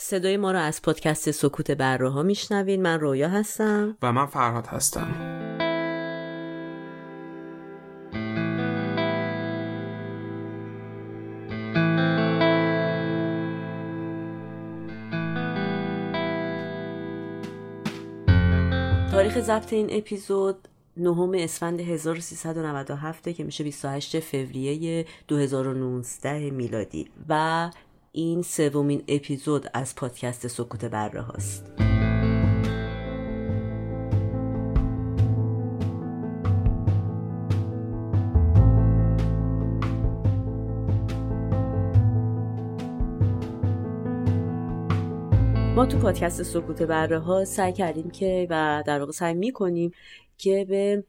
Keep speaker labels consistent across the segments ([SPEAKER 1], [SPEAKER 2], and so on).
[SPEAKER 1] صدای ما رو از پادکست سکوت بره ها میشنوین من رویا هستم.
[SPEAKER 2] و من فرهاد هستم.
[SPEAKER 1] تاریخ ضبط این اپیزود نهم اسفند 1397 که میشه 28 فوریه 2019 میلادی. و این سومین اپیزود از پادکست سکوت بره هاست. ما تو پادکست سکوت بره ها سعی کردیم که و در واقع سعی می‌کنیم که به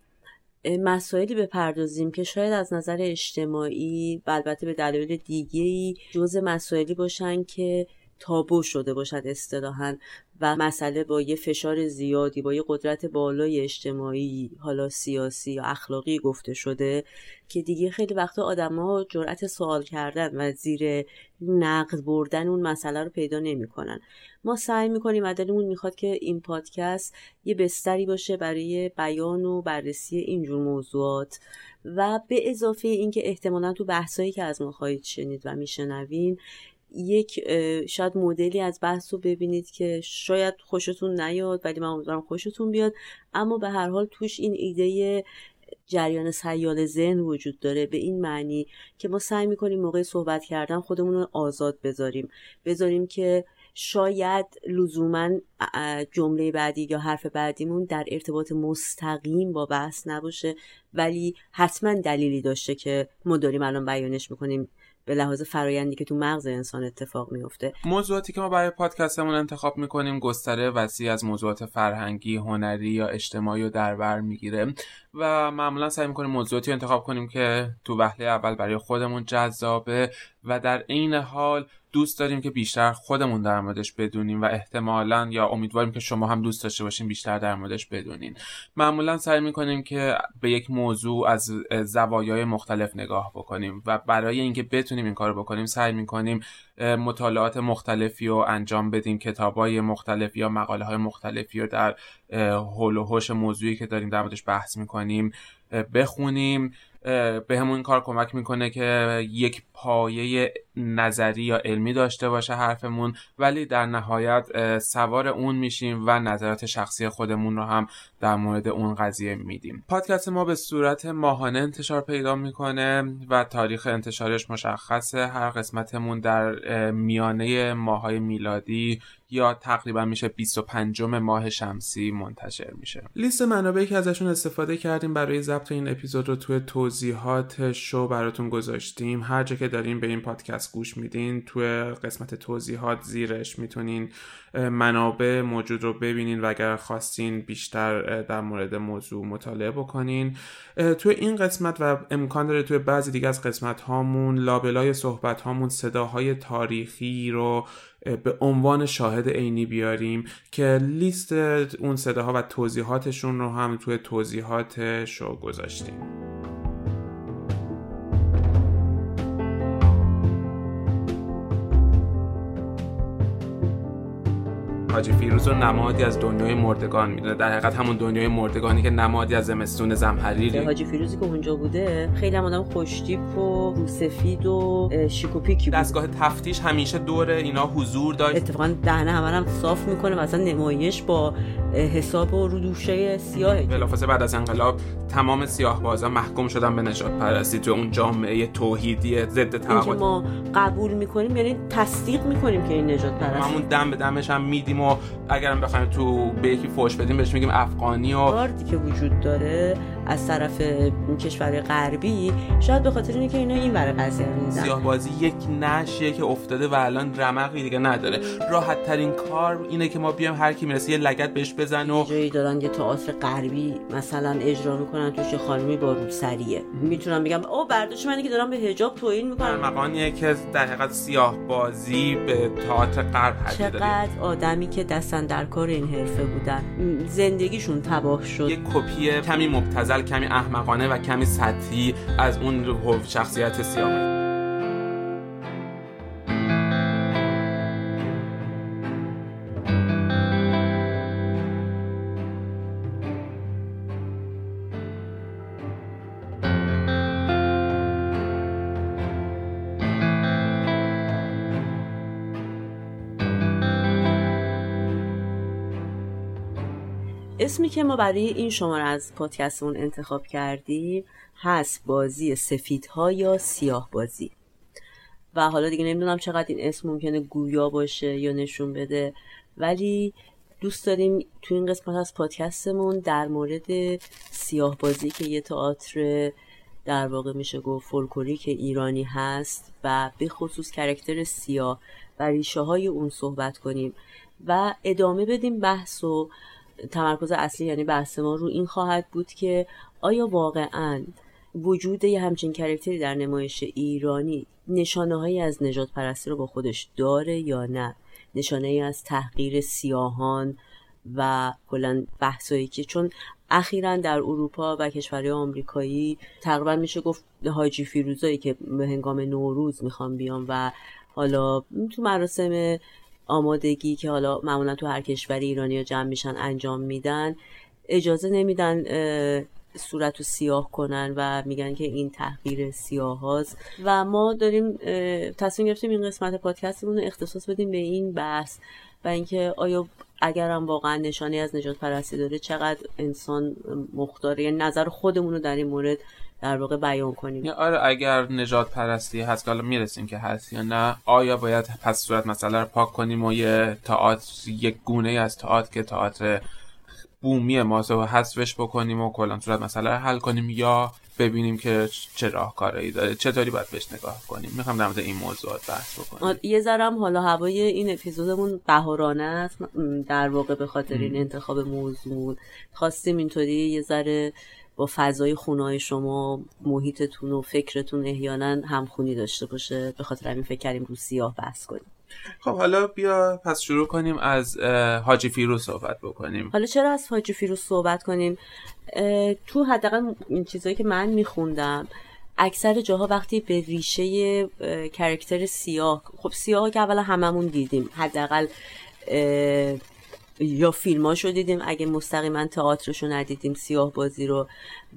[SPEAKER 1] مسائلی بپردازیم که شاید از نظر اجتماعی و البته به دلایل دیگه ای جز مسائلی باشن که تابو شده باشد اصطلاحا و مسئله با یه فشار زیادی با یه قدرت بالای اجتماعی حالا سیاسی یا اخلاقی گفته شده که دیگه خیلی وقتا آدما جرأت سوال کردن و زیر نقد بردن اون مسئله رو پیدا نمی‌کنن. ما سعی می‌کنیم و دلمون می‌خواد که این پادکست یه بستری باشه برای بیان و بررسی اینجور موضوعات و به اضافه اینکه احتمالا تو بحثایی که از ما خواهید شنید و میشنوین یک شاید مدلی از بحث رو ببینید که شاید خوشتون نیاد ولی من امیدوارم خوشتون بیاد. اما به هر حال توش این ایده جریان سیال ذهن وجود داره به این معنی که ما سعی می‌کنیم موقع صحبت کردن خودمون رو آزاد بذاریم. بذاریم که شاید لزوما جمله بعدی یا حرف بعدیمون در ارتباط مستقیم با بحث نباشه ولی حتما دلیلی داشته که ما داریم الان بیانش می‌کنیم. به لحاظ فرایندی که تو مغز انسان اتفاق میفته
[SPEAKER 2] موضوعاتی که ما برای پادکستمون انتخاب می‌کنیم گستره وسیع از موضوعات فرهنگی هنری یا اجتماعی رو در بر می‌گیره و معمولا سعی می‌کنیم موضوعاتی انتخاب کنیم که تو وهله اول برای خودمون جذابه و در عین حال دوست داریم که بیشتر خودمون در موردش بدونیم و احتمالا یا امیدواریم که شما هم دوست داشته باشین بیشتر در موردش بدونین. معمولا سعی می‌کنیم که به یک موضوع از زوایای مختلف نگاه بکنیم و برای اینکه بتونیم این کار بکنیم سعی می‌کنیم مطالعات مختلفی رو انجام بدیم کتابای مختلف یا مقاله های مختلفی رو در حول و حوش موضوعی که داریم در موردش بحث می‌کنیم بخونیم. به همون کار کمک می‌کنه که یک پایه نظری یا علمی داشته باشه حرفمون ولی در نهایت سوار اون میشیم و نظرات شخصی خودمون رو هم در مورد اون قضیه میدیم. پادکست ما به صورت ماهانه انتشار پیدا می‌کنه و تاریخ انتشارش مشخصه. هر قسمتمون در میانه ماهای میلادی یا تقریبا میشه 25 ماه شمسی منتشر میشه. لیست منابعی که ازشون استفاده کردیم برای ضبط این اپیزود رو توی توضیحات شو براتون گذاشتیم. هر جا که دارین به این پادکست گوش میدین توی قسمت توضیحات زیرش می‌تونین منابع موجود رو ببینین و اگر خواستین بیشتر در مورد موضوع مطالعه بکنین. توی این قسمت و امکان داره توی بعضی دیگه از قسمت هامون لابلای صحبت هامون صداهای تاریخی رو به عنوان شاهد عینی بیاریم که لیست اون صداها و توضیحاتشون رو هم توی توضیحات شو گذاشتیم. حاجی فیروز رو نمادی از دنیای مردگان می‌دونه. در حقیقت همون دنیای مردگانی که نمادی از زمستون زمحریری.
[SPEAKER 1] حاجی فیروزی که اونجا بوده خیلی هم آدم خوشتیپ و روسفید و شیکوپیکی
[SPEAKER 2] بود. دستگاه تفتیش همیشه دور اینا حضور داشت.
[SPEAKER 1] اتفاقا دهنه همه هم صاف می‌کنه و اصلا نمایش با حساب و رودوشه سیاه
[SPEAKER 2] بلافاصله بعد از انقلاب تمام سیاه بازا محکوم شدن به نجات پرستی تو اون جامعه توحیدی ضد
[SPEAKER 1] طبقات ما قبول می‌کنیم یعنی تصدیق می‌کنیم که این نجات پرستی.
[SPEAKER 2] همون دم به دمش هم میدیم و اگرم بخوایم تو به یکی فوش بدیم بهش میگیم افغانی و
[SPEAKER 1] که وجود داره از طرف کشور غربی شاید به خاطر اینکه اینا این برای قضیه میدن
[SPEAKER 2] سیاه بازی یک نشیه که افتاده و الان رمقی دیگه نداره. راحت ترین کار اینه که ما بیام هر کی می‌رسه یه لگت بهش بزن و
[SPEAKER 1] جایی دارن یه تئاتر غربی مثلا اجرا می‌کنن توش خانمی با روسریه. می‌تونم بگم او برداشت منی که دارم به حجاب توهین می‌کنم.
[SPEAKER 2] مقانیه که در حقیقت سیاه بازی به تئاتر غرب
[SPEAKER 1] چقدر آدمی که دستن در کار این حرفه بودن. زندگیشون تباه شد.
[SPEAKER 2] یک کپی کمی مبتذل کمی احمقانه و کمی سطحی از اون شخصیت سیاه
[SPEAKER 1] اسمی که ما برای این شماره از پادکستمون انتخاب کردیم هست بازی سفیدها یا سیاه بازی. و حالا دیگه نمی‌دونم چقدر این اسم ممکنه گویا باشه یا نشون بده ولی دوست داریم تو این قسمت از پادکستمون در مورد سیاه بازی که یه تئاتر در واقع میشه گفت فولکلوریک ایرانی هست و به خصوص کرکتر سیاه و ریشه های اون صحبت کنیم و ادامه بدیم بحث و تمرکز اصلی یعنی بحث ما رو این خواهد بود که آیا واقعا وجود یه همچین کرکتری در نمایش ایرانی نشانه هایی از نجات پرستی رو با خودش داره یا نه؟ نشانه ای از تحقیر سیاهان و کلا بحثایی که چون اخیرا در اروپا و کشورهای آمریکایی تقریبا میشه گفت حاجی فیروزایی که به هنگام نوروز می‌خوان بیان و حالا تو مراسم آمادگی که حالا معمولا تو هر کشور ایرانی جمع میشن انجام میدن اجازه نمیدن صورت رو سیاه کنن و میگن که این تحقیر سیاه هاست و ما داریم تصمیم گرفتیم این قسمت پادکستمون رو اختصاص بدیم به این بحث و اینکه آیا اگرم واقعا نشانی از نجات پرستی داره چقدر انسان مختاره یعنی نظر خودمون رو در این مورد در واقع بیان کنیم؟
[SPEAKER 2] آره اگر نجات پرستی هست که حالا می‌رسیم که هست یا نه آیا باید پس صورت مسئله رو پاک کنیم و یه تئاتر یک گونه از تئاتر که تئاتر بومی ما رو حذفش بکنیم و کلا صورت مسئله حل کنیم یا ببینیم که چه راهکارهایی داره. چطوری باید بهش نگاه کنیم؟ می‌خوام در مورد این موضوعات بحث بکنیم.
[SPEAKER 1] یه ذرم حالا هوای این اپیزودمون بهارانه است. در واقع به خاطر این انتخاب موضوع خواستیم اینطوری یه ذره با فضای خونه شما محیطتون و فکرتون احیانا همخونی داشته باشه. به خاطر همین فکر کردیم رو سیاه بحث کنیم.
[SPEAKER 2] خب حالا بیا پس شروع کنیم از حاجی فیروز صحبت بکنیم.
[SPEAKER 1] حالا چرا از حاجی فیروز صحبت کنیم؟ تو حداقل این چیزایی که من میخوندم اکثر جاها وقتی به ریشه کرکتر سیاه خب سیاه که اولا هممون دیدیم حداقل یا فیلماشو دیدیم اگه مستقیما تئاترشو ندیدیم سیاه بازی رو.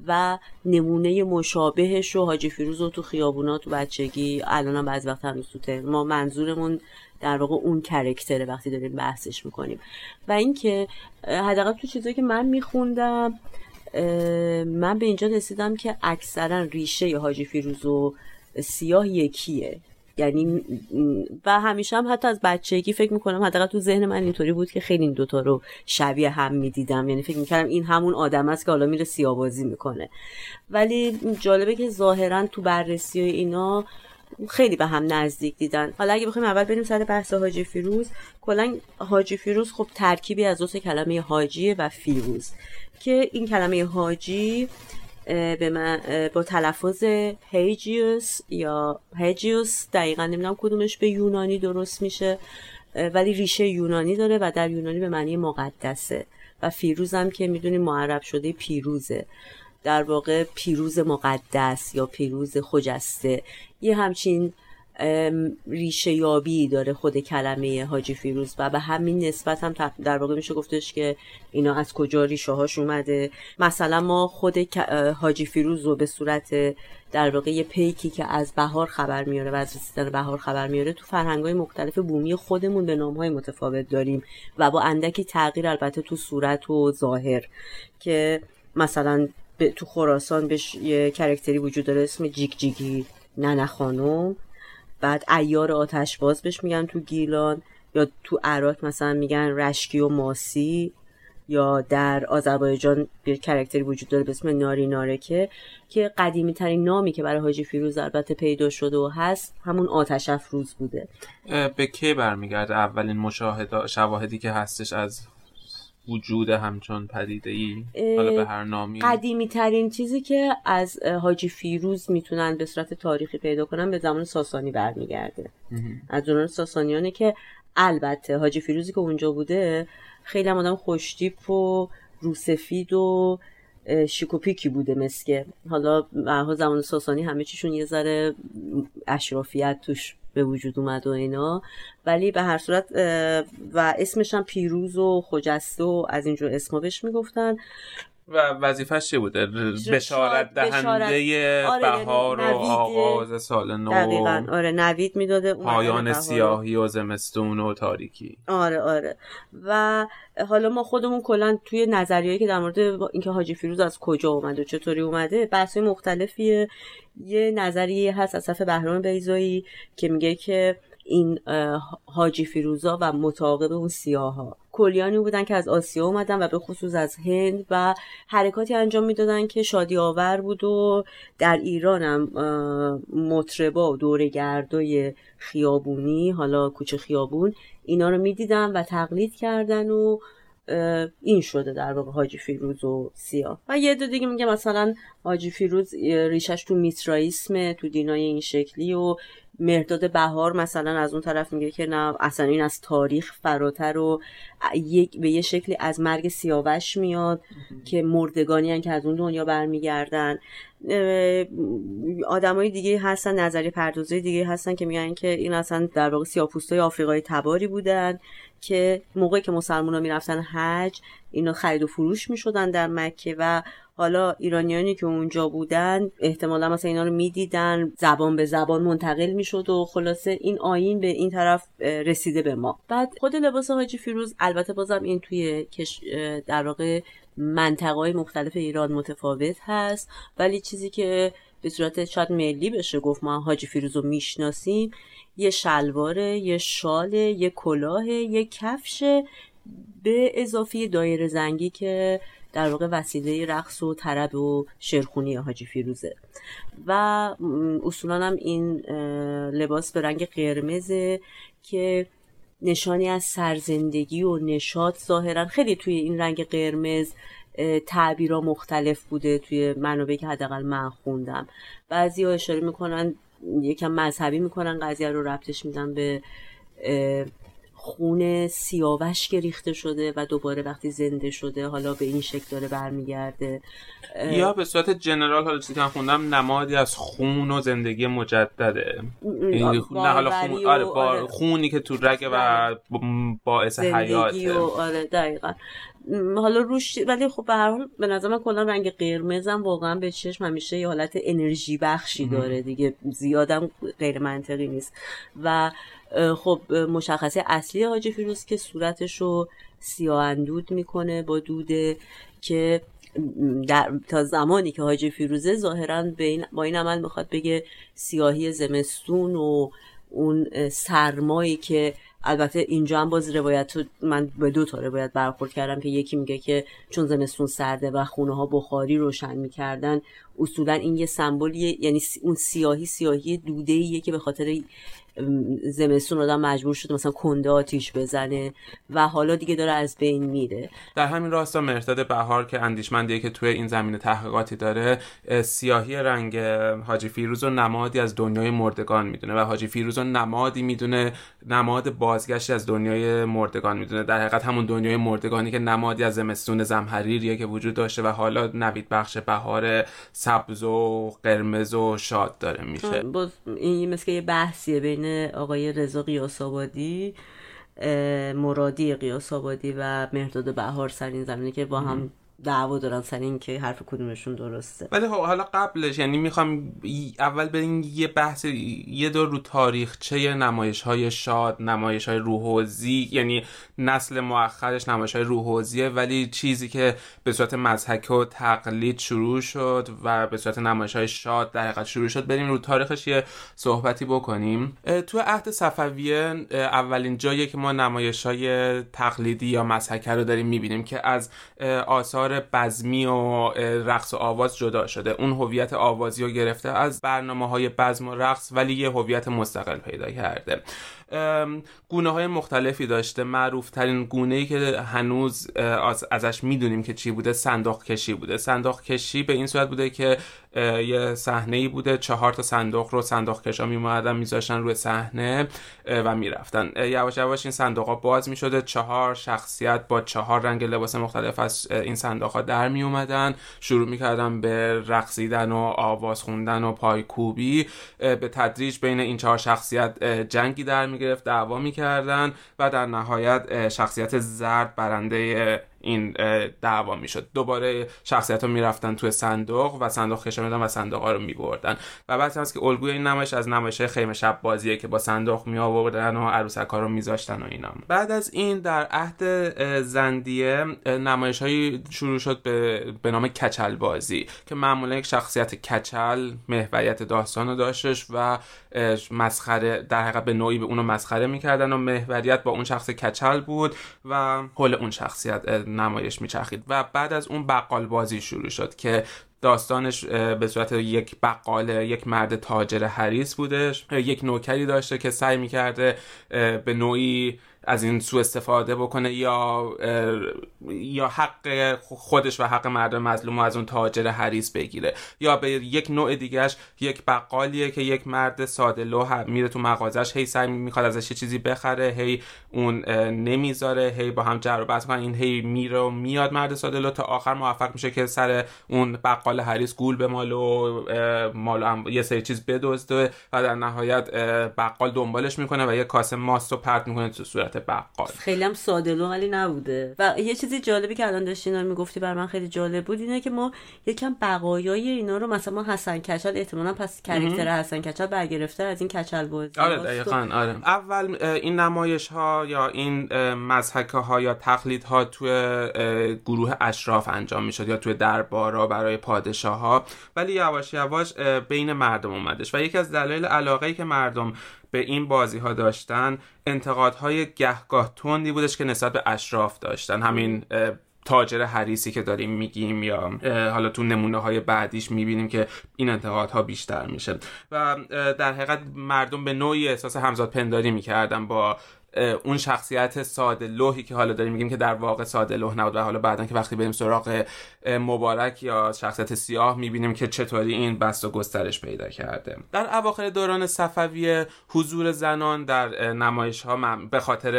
[SPEAKER 1] و نمونه مشابهش رو حاجی فیروز رو تو خیابونات تو بچگی الان هم بعض وقت هم ما منظورمون در واقع اون کرکتره وقتی داریم بحثش می‌کنیم. و اینکه حداقل تو چیزایی که من میخوندم من به اینجا رسیدم که اکثرا ریشه حاجی فیروز و سیاه یکیه. یعنی و همیشه هم حتی از بچگی فکر می‌کنم حداقل تو ذهن من اینطوری بود که خیلی این دوتا رو شبیه هم می‌دیدم. یعنی فکر می‌کردم این همون آدم است که حالا میره سیابازی می‌کنه. ولی جالبه که ظاهرا تو بررسی اینا خیلی به هم نزدیک دیدن. حالا اگه بخوایم اول بریم سر بحث حاجی فیروز کلا حاجی فیروز خب ترکیبی از دو کلمه حاجی و فیروز که این کلمه حاجی به من با تلفظ هیجیوس یا هیجیوس دقیقا نمی‌دونم کدومش به یونانی درست میشه ولی ریشه یونانی داره و در یونانی به معنی مقدسه و فیروزم که می‌دونیم معرب شده پیروزه. در واقع پیروز مقدس یا پیروز خجسته. یه همچین ریشه یابی داره خود کلمه حاجی فیروز و به همین نسبت هم در واقع میشه گفتش که اینا از کجا ریشه هاش اومده. مثلا ما خود حاجی فیروز رو به صورت در واقع یه پیکی که از بهار خبر میاره و از رسیدن بهار خبر میاره تو فرهنگ های مختلف بومی خودمون به نام های متفاوت داریم و با اندکی تغییر البته تو صورت و ظاهر که مثلا تو خراسان بهش یه کرکتری وجود داره اسم جیک جیگی ننه خانم. بعد ایار آتش باز بهش میگن تو گیلان یا تو عراق مثلا میگن رشکی و ماسی یا در آذربایجان bir کرکتری وجود داره به اسم ناری نارکه که قدیمی ترین نامی که برای حاجی فیروز البته پیدا شده و هست همون آتش افروز بوده.
[SPEAKER 2] به کی برمیگرده اولین مشاهده شواهدی که هستش از وجود همچون پدیده ای حالا به هر نامی.
[SPEAKER 1] قدیمی ترین چیزی که از حاجی فیروز می‌تونن به صورت تاریخی پیدا کنن به زمان ساسانی برمیگرده. از دوران ساسانیانه که البته حاجی فیروزی که اونجا بوده خیلی هم آدم خوشتیپ و روسفید و شیکوپیکی بوده مسکه حالا زمان ساسانی همه چیشون یه ذره اشرافیت توش به وجود اومد و اینا. ولی به هر صورت و اسمش هم پیروز و خجسته و از اینجور اسما بهش می‌گفتن.
[SPEAKER 2] و وظیفش چی بوده؟ بشارت دهنده آره بهار و آغاز سال نو.
[SPEAKER 1] دقیقا آره نوید می‌داده
[SPEAKER 2] پایان سیاهی و زمستون و تاریکی.
[SPEAKER 1] آره آره. و حالا ما خودمون کلا توی نظریهایی که در مورد اینکه حاجی فیروز از کجا اومده و چطوری اومده بحث مختلفیه. یه نظریه هست از صف بهرام بیزایی که میگه که این حاجی فیروزا و متعاقب اون سیاها کلیانی بودن که از آسیا اومدن و به خصوص از هند و حرکاتی انجام می‌دادن که شادی آور بود و در ایران هم مطربا و دورگردای خیابونی حالا کوچه خیابون اینا رو می‌دیدن و تقلید کردن و این شده در واقع حاجی فیروز و سیاه. و یه دو دیگه میگه مثلا حاجی فیروز ریشش تو میترائیسمه تو دینای این شکلی و مرداد بهار مثلا از اون طرف میگه که نه اصلا این از تاریخ فراتر و یک به یه شکلی از مرگ سیاوش میاد که مردگانی هن که از اون دنیا برمیگردن. آدمای دیگه هستن نظری پردازه دیگه هستن که میگن که این اصلا در واقع سیاپوستای آفریقای تباری بودن. که موقعی که مسلمان ها می‌رفتن حج اینا خرید و فروش می‌شدن در مکه و حالا ایرانیانی که اونجا بودن احتمالا مثلا اینا رو می‌دیدن زبان به زبان منتقل می‌شد و خلاصه این آین به این طرف رسیده به ما. بعد خود لباس حاجی فیروز البته بازم این توی در واقع منطقه های مختلف ایران متفاوت هست ولی چیزی که به صورت شاید ملی بشه گفت ما حاجی فیروز رو می‌شناسیم یه شلواره یه شاله یه کلاه یه کفش به اضافه دایر زنگی که در واقع وسیله رقص و طرب و شرخونی حاجی فیروزه. و اصولا هم این لباس به رنگ قرمزه که نشانی از سرزندگی و نشاط ظاهرا خیلی توی این رنگ قرمز تعبیرها مختلف بوده توی منابعی که حداقل من خوندم. بعضی ها اشاره می‌کنن یکم مذهبی می‌کنن قضیه رو ربطش میدن به خون سیاوش که ریخته شده و دوباره وقتی زنده شده حالا به این شکل داره برمیگرده.
[SPEAKER 2] یا به صورت جنرال حالا چیزی که خوندم نمادی از خون و زندگی مجدده. نه حالا خون آره, آره. خونی که تو رگه و باعث حیاته.
[SPEAKER 1] و آره دقیقا. حالا روش ولی خب به هر حال به نظر من کلا رنگ قرمزم واقعا به چشم همیشه یه حالت انرژی بخشی داره دیگه. زیادم غیر منطقی نیست. و خب مشخصه اصلی حاجی فیروز که صورتش رو سیاه اندود می‌کنه با دوده که در تا زمانی که حاجی فیروزه ظاهرا با این عمل می‌خواد بگه سیاهی زمستون و اون سرمایی که البته اینجا هم باز روایت من به دو تا روایت برخورد کردم که یکی میگه که چون زمستون سرده و خونه ها بخاری روشن می‌کردن اصولا این یه سمبولیه یعنی اون سیاهی سیاهی دوده ایه که به خاطر زمستون آدم مجبور شده مثلا کنده آتیش بزنه و حالا دیگه داره از بین میره.
[SPEAKER 2] در همین راستا مرتد بهار که اندیشمندیه که توی این زمینه تحقیقاتی داره سیاهی رنگ حاجی فیروز و نمادی از دنیای مردگان می‌دونه و حاجی فیروز و نمادی می‌دونه نماد بازگشتی از دنیای مردگان می‌دونه. در حقیقت همون دنیای مردگانی که نمادی از زمستون زمحریریه که وجود داشته و حالا نوید بخش بهار سبز و قرمز و شاد داره میشه.
[SPEAKER 1] این مثل یه بحثیه بین آقای رضا قیاس آبادی مرادی قیاس آبادی و مهداد بهار سر این زمینه که با هم دعوا دارن سر این که حرف کدومشون درسته.
[SPEAKER 2] ولی خب حالا قبلش یعنی می‌خوام اول بریم یه بحث یه دور رو تاریخچه نمایش های شاد نمایش های روحوزی یعنی نسل مؤخرش نمایش های روحوزیه ولی چیزی که به صورت مزحک و تقلید شروع شد و به صورت نمایش های شاد در حقیقت شروع شد بریم رو تاریخش یه صحبتی بکنیم. تو عهد صفویه اولین جایی که ما نمایش های تقلیدی یا مزحکه رو داریم می‌بینیم که از آثار بزمی و رقص و آواز جدا شده. اون هویت آوازی رو گرفته از برنامه های بزم و رقص ولی یه هویت مستقل پیدا کرده. گونه های مختلفی داشته. معروف ترین گونه ای که هنوز ازش می‌دونیم که چی بوده صندوق کشی بوده. صندوق کشی به این صورت بوده که یه صحنه ای بوده. چهار تا صندوق رو صندوق کشا میومدن میذاشتن روی صحنه و می‌رفتن. یواش یواش این صندوق ها باز می‌شده. چهار شخصیت با چهار رنگ لباس مختلف از این صندوق ها در می اومدن شروع می‌کردن به رقصیدن و آواز خوندن و پایکوبی. به تدریج بین این چهار شخصیت جنگی در می گرفت دعوا می‌کردن و در نهایت شخصیت زرد برنده این دعوا می‌شد. دوباره شخصیت ها می‌رفتن توی صندوق و صندوق کشا میدن و صندوق ها رو میبردن. و بعد هست که الگوی این نمایش از نمایش خیمه شب بازیه که با صندوق می آوردن و عروسک ها رو میذاشتن و اینا. بعد از این در عهد زندیه نمایش هایی شروع شد به, به نام کچل بازی که معمولا یک شخصیت کچل محوریت داستان رو داشتش و مسخره در حقیقت به نوعی به اونو مسخره می‌کردن و محوریت با اون شخص کچل بود و حول اون شخصیت نمایش میچرخید. و بعد از اون بقال بازی شروع شد که داستانش به صورت یک بقال یک مرد تاجر حریس بودش. یک نوکری داشته که سعی می‌کرده به نوعی از این سوء استفاده بکنه یا یا حق خودش و حق مردم مظلوم از اون تاجر حریس بگیره. یا به یک نوع دیگهش یک بقالیه که یک مرد ساده لو میره تو مغازش هی سعی می‌خواد ازش یه چیزی بخره هی اون نمی‌ذاره هی با هم جر و بحث این هی میره و میاد مرد ساده لو تا آخر موفق میشه که سر اون بقال حریس گول به مال و مال یه سری چیز بدزده و در نهایت بقال دنبالش می‌کنه و یه کاسه ماست پرت می‌کنه تو صورت. بقال.
[SPEAKER 1] خیلی هم ساده ولی نبوده. و یه چیزی جالبی که الان داشتی اینا می‌گفتی بر من خیلی جالب بود اینه که ما یکم بقایای اینا رو مثلا ما حسن کچل احتمالاً پس کاراکتر حسن کچل برگرفته از این کچل بود
[SPEAKER 2] آره دقیقاً آره. اول این نمایش ها یا این مزحکه ها یا تقلید ها توی گروه اشراف انجام می‌شد یا توی دربارا برای پادشاه ها ولی یواش یواش بین مردم اومدش. و یکی از دلایل علاقه که مردم به این بازی ها داشتن انتقادهای گهگاه تندی بودش که نسبت به اشراف داشتن. همین تاجر حریسی که داریم میگیم یا حالا تو نمونه های بعدیش می‌بینیم که این انتقادها بیشتر میشه. و در حقیقت مردم به نوعی احساس همزاد پنداری می‌کردن با اون شخصیت ساده لوحی که حالا داریم میگیم که در واقع ساده لوح نبود و حالا بعدا که وقتی بریم سراغ مبارک یا شخصیت سیاه می‌بینیم که چطوری این بست و گسترش پیدا کرده. در اواخر دوران صفوی حضور زنان در نمایش ها به خاطر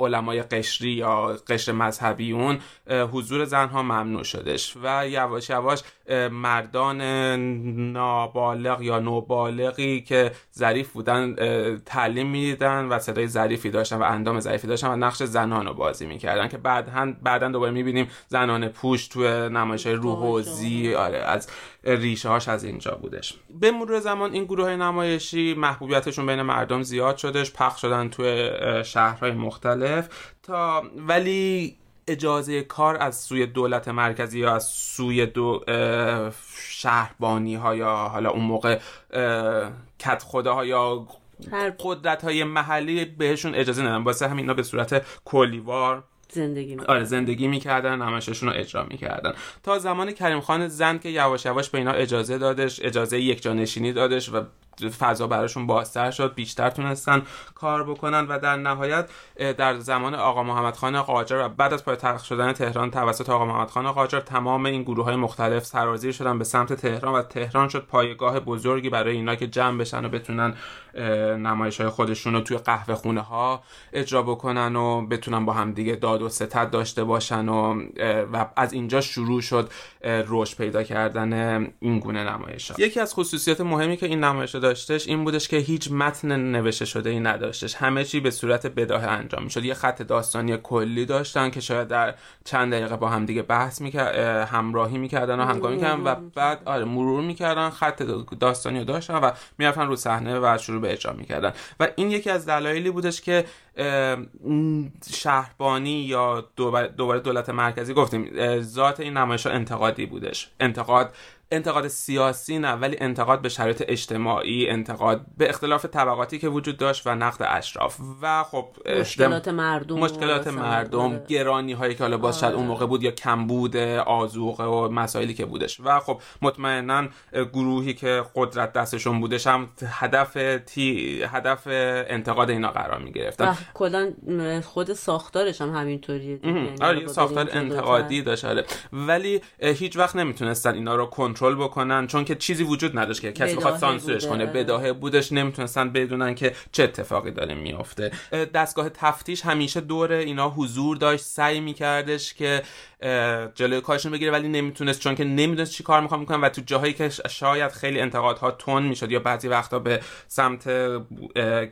[SPEAKER 2] علمای قشری یا قشر مذهبی اون حضور زنها ممنوع شدش و یواش یواش مردان نابالغ یا نوبالغی که ظریف بودن تعلیم می‌دیدن و صدای ظریفی داشتن و اندام ظریفی داشتن و نقش زنان رو بازی می‌کردن که بعدا بعدا دوباره می‌بینیم زنان پوش تو نمایش روحوزی آره از ریشه هاش از اینجا بودش. به مرور زمان این گروه نمایشی محبوبیتشون بین مردم زیاد شدش پخش شدن توی شهرهای مختلف. تا ولی اجازه کار از سوی دولت مرکزی یا از سوی دو شهربانی ها یا حالا اون موقع کت خدا یا قدرت های محلی بهشون اجازه ندن. واسه همین اینا به صورت کلیوار
[SPEAKER 1] زندگی
[SPEAKER 2] آره زندگی می‌کردن نمایششون رو اجرا می‌کردن. تا زمان کریم خان زند که یواش یواش به اینا اجازه دادش اجازه یک جانشینی دادش و فضا براشون بازتر شد بیشتر تونستن کار بکنن و در نهایت در زمان آقا محمد خان قاجار و بعد از پایتخت شدن تهران توسط آقا محمد خان قاجار تمام این گروه های مختلف سرازیر شدن به سمت تهران و تهران شد پایگاه بزرگی برای اینا که جمع بشن و بتونن نمایش های خودشون رو توی قهوه خونه ها اجرا بکنن و بتونن با هم دیگه داد و ستد داشته باشن و, و از اینجا شروع شد رشد پیدا کردن این گونه نمایش ها. یکی از خصوصیات مهمی که این نمایش داشتش این بودش که هیچ متن نوشته شده ای نداشتش. همه چی به صورت بداهه انجام می‌شد. یه خط داستانی کلی داشتن که شاید در چند دقیقه با هم دیگه بحث می‌کرد همراهی می‌کردن و همگامی می‌کردن و بعد آره مرور می‌کردن خط داستانی رو داشتن و می‌رفتن رو صحنه و شروع به اجرا می‌کردن. و این یکی از دلایلی بودش که شهربانی یا دوباره دولت مرکزی گفتیم ذات این نمایش انتقادی بودش. انتقاد انتقاد سیاسی نه ولی انتقاد به شرایط اجتماعی انتقاد به اختلاف طبقاتی که وجود داشت و نقد اشراف. و خب
[SPEAKER 1] مشکلات مردم
[SPEAKER 2] مشکلات مردم آره. گرانی هایی که حالا باز شاید اون آره. موقع بود یا کمبود آزوقه و مسائلی که بودش. و خب مطمئنا گروهی که قدرت دستشون بودش هم هدف تی هدف انتقاد اینا قرار می گرفتن
[SPEAKER 1] کلا خود ساختارش هم همینطوریه
[SPEAKER 2] یعنی آره ساختار انتقادی داشت ولی هیچ وقت نمی‌تونستن اینا رو کنترل بکنن چون که چیزی وجود نداشت که کسی بخواد سانسورش کنه. بداهه بودش نمی‌تونستن بدونن که چه اتفاقی داره میافته. دستگاه تفتیش همیشه دور اینا حضور داشت سعی میکردش که جلوی کارشون بگیره ولی نمی‌تونست چون که نمی‌دونست چی کار می‌خوام می‌کنن و تو جاهایی که شاید خیلی انتقادها تون می‌شد یا بعضی وقتا به سمت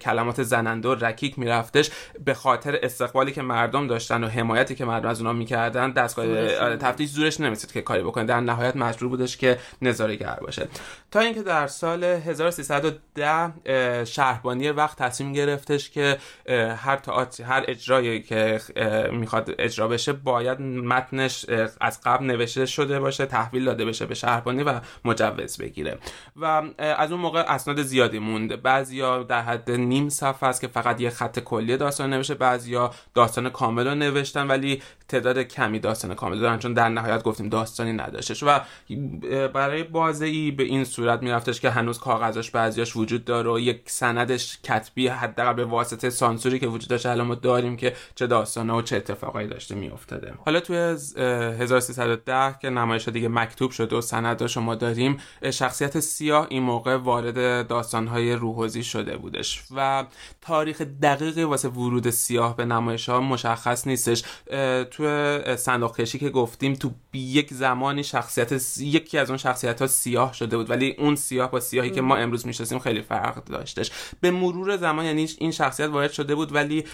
[SPEAKER 2] کلمات زننده و رکیک میرفتش. به خاطر استقبالی که مردم داشتن و حمایتی که مردم از اونا می‌کردن دستگاه آره، تفتیش زورش نمیسید که کاری بکنه. در نهایت مجبور بودش که نظاره‌گر باشه. تا اینکه در سال 1310 شهربانی وقت تصمیم گرفتش که هر تئاتر هر اجرایی که می‌خواد اجرا بشه باید متنش از قبل نوشته شده باشه تحویل داده بشه به شهربانی و مجوز بگیره. و از اون موقع اسناد زیادی مونده بعضیا در حد نیم صفحه است که فقط یه خط کلی داستان نوشته بعضیا داستان کامل رو نوشتن ولی تعداد کمی داستان کامل دارن چون در نهایت گفتیم داستانی نداشتش. و برای بازی به این صورت میرفتش که هنوز کاغذاش بعضیاش وجود داره و یک سندش کتبی حداقل به واسطه سانسوری که وجود داشته الان ما داریم که چه داستانه و چه اتفاقایی داشته میافتاده. حالا توی 1310 که نمایش دیگه مکتوب شده و سند شما داریم شخصیت سیاه این موقع وارد داستانهای روحوزی شده بودش و تاریخ دقیقی واسه ورود سیاه به نمایش ها مشخص نیستش. تو صندوق کشی که گفتیم تو یک زمانی شخصیت یکی از اون شخصیت ها سیاه شده بود ولی اون سیاه با سیاهی که ما امروز می‌شناسیم خیلی فرق داشتش. به مرور زمان یعنی این شخصیت وارد شده بود ولی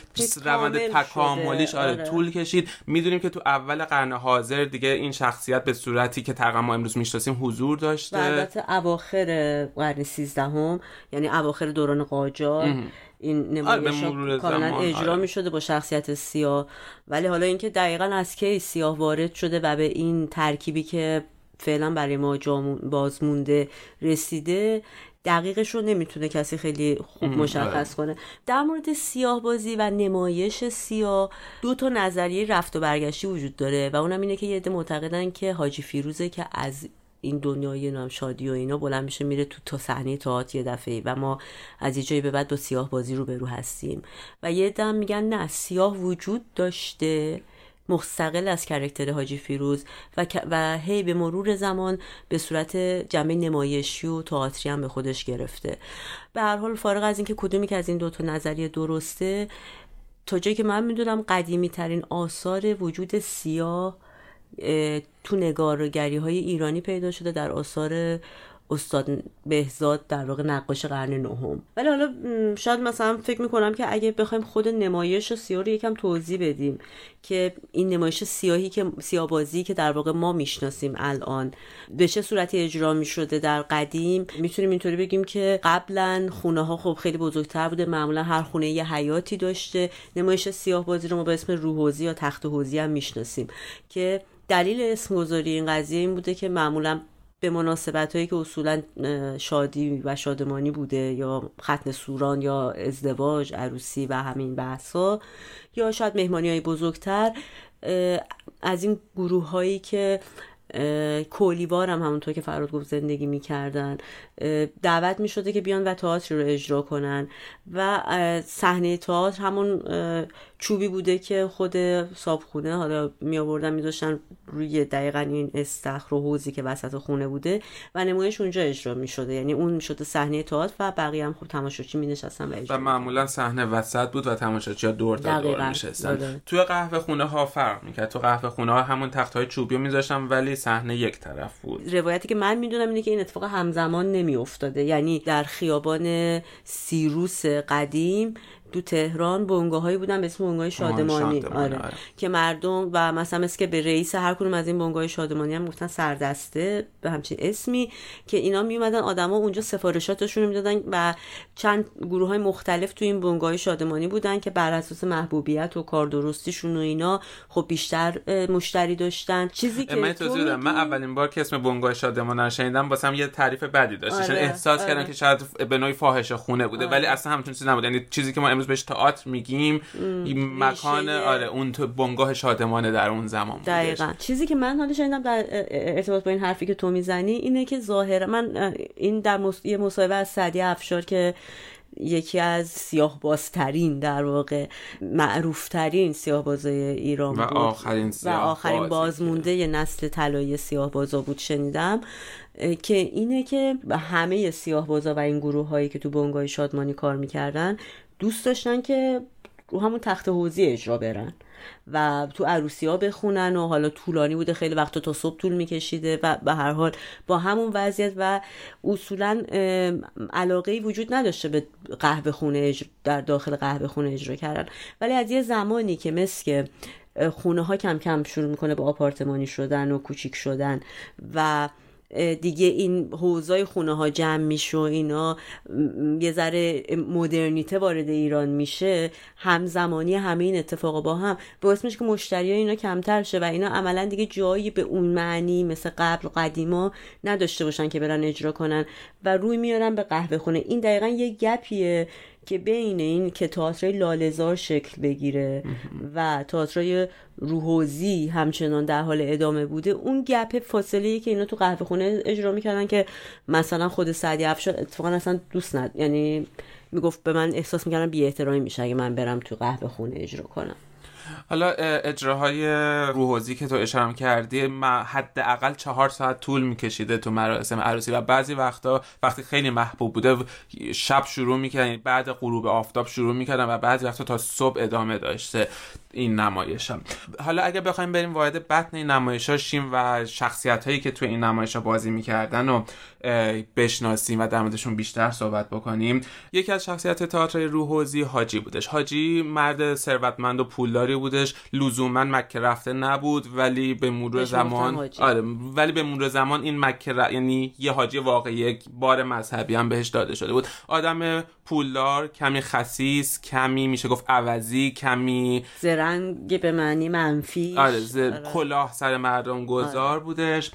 [SPEAKER 2] روند تکاملیش آره, آره, طول کشید. می‌دونیم که تو اول قرن حاضر دیگه این شخصیت به صورتی که تقریبا ما امروز می‌شناسیم حضور داشته.
[SPEAKER 1] البته اواخر قرن 13 هم یعنی اواخر دوران قاجار این
[SPEAKER 2] آره،
[SPEAKER 1] نمایش کاملا اجرا آره. می شده با شخصیت سیاه. ولی حالا اینکه دقیقا از کی سیاه وارد شده و به این ترکیبی که فعلا برای ما بازمونده رسیده دقیقش رو نمی‌تونه کسی خیلی خوب مشخص کنه. در مورد سیاه بازی و نمایش سیاه دو تا نظریه رفت و برگشتی وجود داره و اونم اینه که یه عده معتقدن که حاجی فیروزه که از این دنیای نام شادی و اینا بلند میشه میره تو تا صحنه تئاتر یه دفعه و ما از یه جایی به بعد با سیاه بازی رو برو هستیم. و یه دم میگن نه سیاه وجود داشته. مستقل از کرکتر حاجی فیروز و, و هی به مرور زمان به صورت جمعه نمایشی و تئاتری هم به خودش گرفته. به هر حال فارغ از اینکه کدومی که از این دوتا نظریه درسته تا جایی که من می‌دونم قدیمی ترین آثار وجود سیاه تو نگارگری های ایرانی پیدا شده در آثار استاد بهزاد در واقع نقاش قرن نهم. ولی حالا شاید مثلا فکر می‌کنم که اگه بخوایم خود نمایش سیاه رو یکم توضیح بدیم که این نمایش سیاهی که سیابازی که در واقع ما می‌شناسیم الان به چه صورتی اجرا می‌شده در قدیم می‌تونیم اینطوری بگیم که قبلا خونه ها خب خیلی بزرگتر بوده معمولا هر خونه یه حیاتی داشته. نمایش سیاه بازی رو ما به اسم روحوزی یا تخت حوزی هم می‌شناسیم که دلیل اسم گذاری این قضیه این بوده که معمولا به مناسبت هایی که اصولا شادی و شادمانی بوده یا ختن سوران یا ازدواج عروسی و همین بحثا یا شاید مهمانی های بزرگتر از این گروه هایی که کولیوار هم همونطور که فراد گفت زندگی می‌کردن دعوت می‌شده که بیان و تئاتر رو اجرا کنن و صحنه تئاتر همون چوبی بوده که خود صابخونه حالا می آوردن میذاشتن روی دقیقا این استخر و حوزی که وسط خونه بوده و نمایش اونجا اجرا می شده یعنی اون شده صحنه تئاتر و بقیه هم خب تماشاچی می نشستن و اجرا
[SPEAKER 2] و معمولا صحنه وسط بود و تماشاچی ها دور تا دور نشستن. توی قهوه خونه ها فرق می‌کرد. تو قهوه خونه ها همون تخت های چوبی رو میذاشتن ولی صحنه یک طرف بود.
[SPEAKER 1] روایتی که من می‌دونم اینه که این اتفاق همزمان نمی افتاده یعنی در خیابان سیروس قدیم دو تهران بونگاه هایی بودن به اسم بونگاه شادمانی, آره. آره. که مردم و مثلا مثل که به رئیس هر کدوم از این بونگاه شادمانی هم گفتن سردسته به همچین اسمی که اینا می اومدن آدما اونجا سفارشاتشون رو می‌دادن و چند گروه های مختلف تو این بونگاه شادمانی بودن که بر اساس محبوبیت و کار درستیشون و اینا خب بیشتر مشتری داشتن چیزی که
[SPEAKER 2] من توضیح من اولین بار که اسم بونگاه شادمانی رو شنیدم واسم یه تعریف بدی داشت آره. احساس آره. کردم که شاید به نوعی فاحشه خونه بوده آره. ولی اصلا همچین چیزی نبود یعنی چیزی که ما امروز بهش تئاتر میگیم. این مکان آره اون تو بنگاه شادمانه در اون زمان
[SPEAKER 1] دقیقا. چیزی که من حالا شنیدم در ارتباط با این حرفی که تو می‌زنی اینه که ظاهر من این در مص... یه مصاحبه از سعدی افشار که یکی از سیاه بازترین در واقع معروفترین سیاه بازای ایران
[SPEAKER 2] و آخرین
[SPEAKER 1] و آخرین بازمونده ی نسل طلایی سیاه بازا بود شنیدم. که اینه که همه سیاه بازا و این گروه هایی که تو بنگاه شادمانی کار می‌کردن دوست داشتن که رو همون تخت حوزی اجرا برن و تو عروسی ها بخونن و حالا طولانی بوده خیلی وقت تا صبح طول میکشیده و به هر حال با همون وضعیت و اصولا علاقه وجود نداشته به قهوه خونه در داخل قهوه خونه اجرا کردن. ولی از یه زمانی که مثل خونه ها کم کم شروع می‌کنه به آپارتمانی شدن و کوچیک شدن و دیگه این حوزای خونه ها جمع میشه و اینا یه ذره مدرنیته وارد ایران میشه همزمانی همه این اتفاقا با هم. باعث میشه که مشتری اینا کمتر شه و اینا عملا دیگه جایی به اون معنی مثل قبل قدیما نداشته باشن که برن اجرا کنن و روی میارن به قهوه خونه. این دقیقا یه گپیه. که بین این که تئاتر لالزار شکل بگیره و تئاتر روحوزی همچنان در حال ادامه بوده اون گپ فاصله که اینا تو قهوه خونه اجرا می‌کردن که مثلا خود سعدی افشار اتفاقا اصلا دوست ند یعنی می‌گفت به من احساس می‌کردم بی احترامی میشه اگه من برم تو قهوه خونه اجرا کنم.
[SPEAKER 2] حالا اجراهای روحوزی که تو اشاره کردی حداقل چهار ساعت طول میکشیده تو مراسم عروسی و بعضی وقتا وقتی خیلی محبوب بوده شب شروع می‌کردن بعد غروب آفتاب شروع می‌کردن و بعضی وقتا تا صبح ادامه داشته. این نمایش هم. حالا اگه بخوایم بریم وارد بطن این نمایش شیم و شخصیت هایی که تو این نمایش ها بازی می‌کردن و بشناسیم و در موردشون بیشتر صحبت بکنیم. یکی از شخصیت تئاتر روحوزی حاجی بودش. حاجی مرد ثروتمند و پولداری بودش. لزوما مکه رفته نبود ولی به مرور زمان آره ولی به مرور زمان این مکه یعنی یه حاجی واقعی یک بار مذهبی هم بهش داده شده بود. آدم پولدار کمی خسیس کمی میشه گفت عوضی کمی
[SPEAKER 1] زرنگ به معنی منفی
[SPEAKER 2] آره, آره. کلاه سر مردم گذار آره. بودش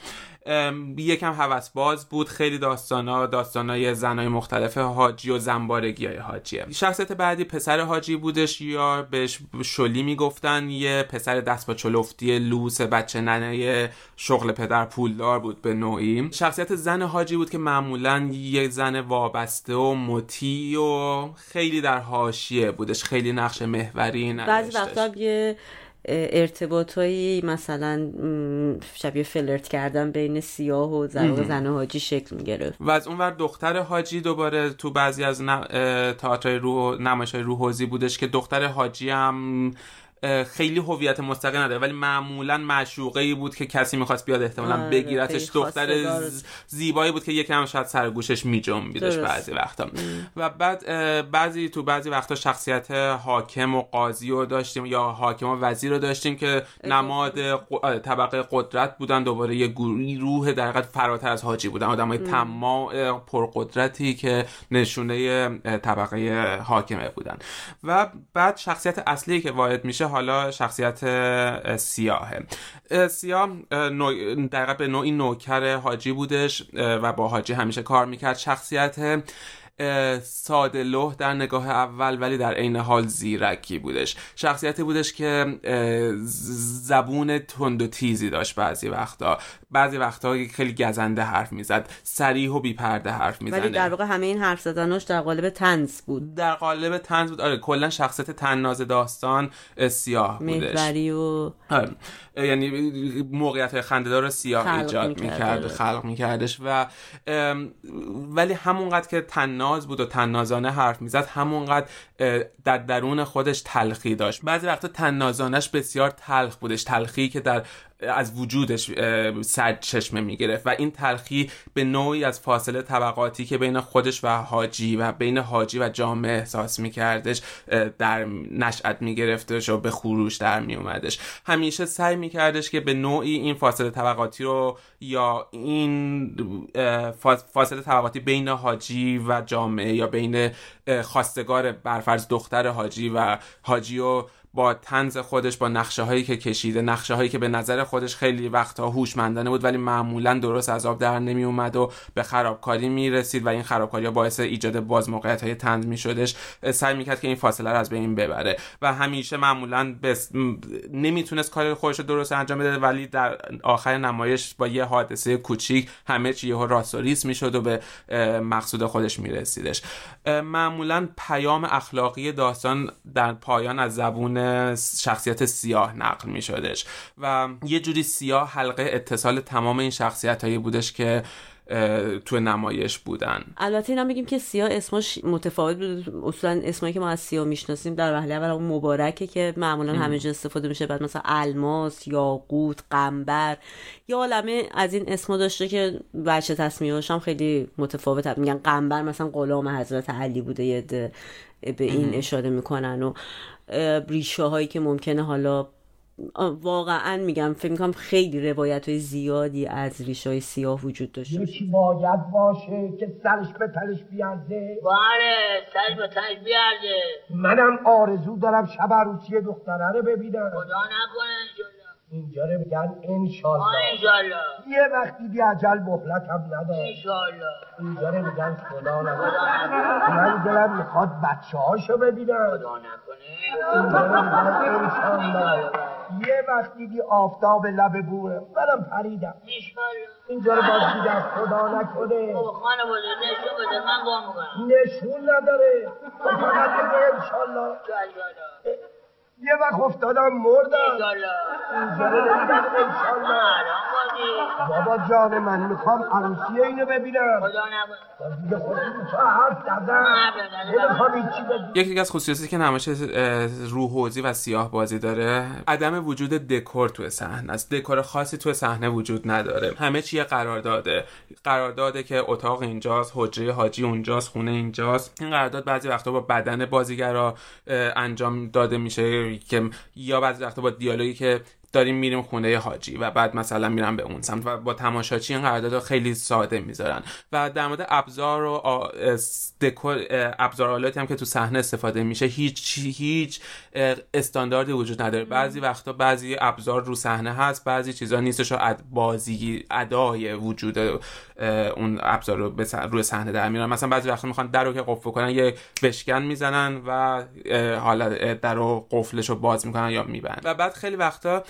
[SPEAKER 2] یکم هوس باز بود. خیلی داستانا داستانای زنای مختلف حاجی و زنبارگی های حاجیه. شخصیت بعدی پسر حاجی بودش. یا بهش شلی می‌گفتن. یه پسر دست با چلفتی لوس بچه ننه شغل پدر پولدار بود به نوعی. شخصیت زن حاجی بود که معمولا یه زن وابسته و مطیع و خیلی در حاشیه بودش. خیلی نقش محوری
[SPEAKER 1] بعضی وقتا یه ارتباطایی مثلا شبیه فلرت کردن بین سیاه و زن زن حاجی شکل می‌گرفت.
[SPEAKER 2] و از اونور دختر حاجی دوباره تو بعضی از تئاتر روح نمایش روح حوزی بودش که دختر حاجی هم خیلی هویت مستقل نداره ولی معمولا معشوقه ای بود که کسی می‌خواست بیاد احتمالا آره، بگیرتش. دختر زیبایی بود که یکم شاید سر گوشش میجنبیدش بعضی وقتا. و بعد بعضی تو بعضی وقتا شخصیت حاکم و قاضی رو داشتیم یا حاکم و وزیر رو داشتیم که نماد طبقه قدرت بودن دوباره یه گروه در حقیقت فراتر از حاجی بودن. آدمای طماع پرقدرتی که نشونه طبقه حاکمه بودن. و بعد شخصیت اصلی که وارد میشه حالا شخصیت سیاهه. سیاه در به نوعی نوکر حاجی بودش و با حاجی همیشه کار می‌کرد. شخصیت ساده لوح در نگاه اول ولی در عین حال زیرکی بودش. شخصیتی بودش که زبون تند و تیزی داشت بعضی وقتا. بعضی وقتا خیلی گزنده حرف می‌زد سریح و بیپرده حرف می‌زنه.
[SPEAKER 1] ولی در واقع همه این حرف زدناش در قالب تنز بود.
[SPEAKER 2] در قالب تنز بود. آره کلا شخصیت تناز داستان سیاه بودش.
[SPEAKER 1] و
[SPEAKER 2] آره. یعنی موقعیت خندهدار رو سیاه ایجاد می‌کرد خلق میکردش و ولی همونقدر که تناز بود و تنازانه حرف می‌زد همونقدر در درون خودش تلخی داشت. بعضی وقتا تنازانش بسیار تلخ بودش تلخی که در از وجودش سر چشمه می‌گرفت و این تلخی به نوعی از فاصله طبقاتی که بین خودش و حاجی و بین حاجی و جامعه احساس میکردش در نشأت میگرفتش و به خروش در میومدش همیشه سعی میکردش که به نوعی این فاصله طبقاتی رو یا این فاصله طبقاتی بین حاجی و جامعه یا بین خواستگار برفرض دختر حاجی و حاجی و با تنز خودش با نقشه هایی که کشیده نقشه هایی که به نظر خودش خیلی وقتها هوشمندانه بود ولی معمولا درست از آب در نمی اومد و به خرابکاری می رسید و این خرابکاری باعث ایجاد باز موقعیت های تنز می شدش سعی می‌کرد که این فاصله رو از بین ببره و همیشه معمولا بس... نمی‌تونست کار خودش رو درست انجام بده ولی در آخر نمایش با یه حادثه کوچیک همه چی یهو راستوریس می‌شد و به مقصود خودش میرسیدش. معمولا پیام اخلاقی داستان در پایان از زبون شخصیت سیاه نقل می شدش و یه جوری سیاه حلقه اتصال تمام این شخصیت هایی بودش که تو نمایش بودن.
[SPEAKER 1] البته اینا میگیم که سیاه اسمش متفاوت بود. اصولا اسمایی که ما از سیاه می‌شناسیم در وهله اول اون مبارکه که معمولا همه جا استفاده میشه. بعد مثلا الماس یاقوت قنبر. یا عالمه از این اسما داشته که بچه تصمیمش هم خیلی متفاوت میگن قنبر مثلا غلام حضرت علی بوده یه به این اشاره می‌کنن و ریشه هایی که ممکنه حالا واقعا میگم فکر می‌کنم خیلی روایت های زیادی از ریش های سیاه وجود داشته
[SPEAKER 3] یکی باید باشه که سرش به تلش بیارده.
[SPEAKER 4] بله سرش به تلش بیارده.
[SPEAKER 3] منم آرزو دارم شب عروسی دختره رو ببینم.
[SPEAKER 4] خدا نکنه
[SPEAKER 3] اینجا رو میگن انشالله
[SPEAKER 4] انشالله
[SPEAKER 3] یه وقتی بی عجل مهلت هم نداره.
[SPEAKER 4] انشالله
[SPEAKER 3] اینجا رو میگن خدا نکنه من دلم می‌خواد بچه هاشو ببینم.
[SPEAKER 4] خدا نکنه.
[SPEAKER 3] اینجا رو میگن انشالله یه وقتی دی آفتاب لب بوه منم پریدم.
[SPEAKER 4] انشالله
[SPEAKER 3] اینجا رو باز دیدم خدا نکنه.
[SPEAKER 4] خانه بوده نشون بده من با می‌کنم
[SPEAKER 3] نشون نداره. فقط بگه انشالله
[SPEAKER 4] انشالله
[SPEAKER 3] یه وقت افتادم مردم.
[SPEAKER 4] انشالله.
[SPEAKER 3] بابا جان من می‌خوام عروسی اینو ببینم.
[SPEAKER 4] خدا نکنه
[SPEAKER 3] دیگه تو
[SPEAKER 2] از خصوصیاتی که نمایش روحوزی و سیاه بازی داره عدم وجود دکور توی صحنه است. دکور خاصی توی صحنه وجود نداره. همه چی قرارداده قرارداده که اتاق اینجاست حجره حاجی اونجاست خونه اینجاست. این قرارداد بعضی وقتا با بدن بازیگرا انجام داده میشه که یا بعضی وقتا با دیالوگی که داریم میریم خونه حاجی و بعد مثلا میرم به اون سمت و با تماشاچی این قرارداد خیلی ساده می‌ذارن. و در مورد ابزار و دکور ابزار آلاتی هم که تو صحنه استفاده میشه هیچ هیچ استانداردی وجود نداره. بعضی وقتا بعضی ابزار رو صحنه هست بعضی چیزا نیستش و بازی ادای وجود اون ابزار رو روی صحنه در میارن. مثلا بعضی وقتا می‌خوان در رو که قفل کنن یه بشکن می‌زنن و حالا در رو قفلش رو باز می‌کنن یا میبند و بعد خیلی وقتا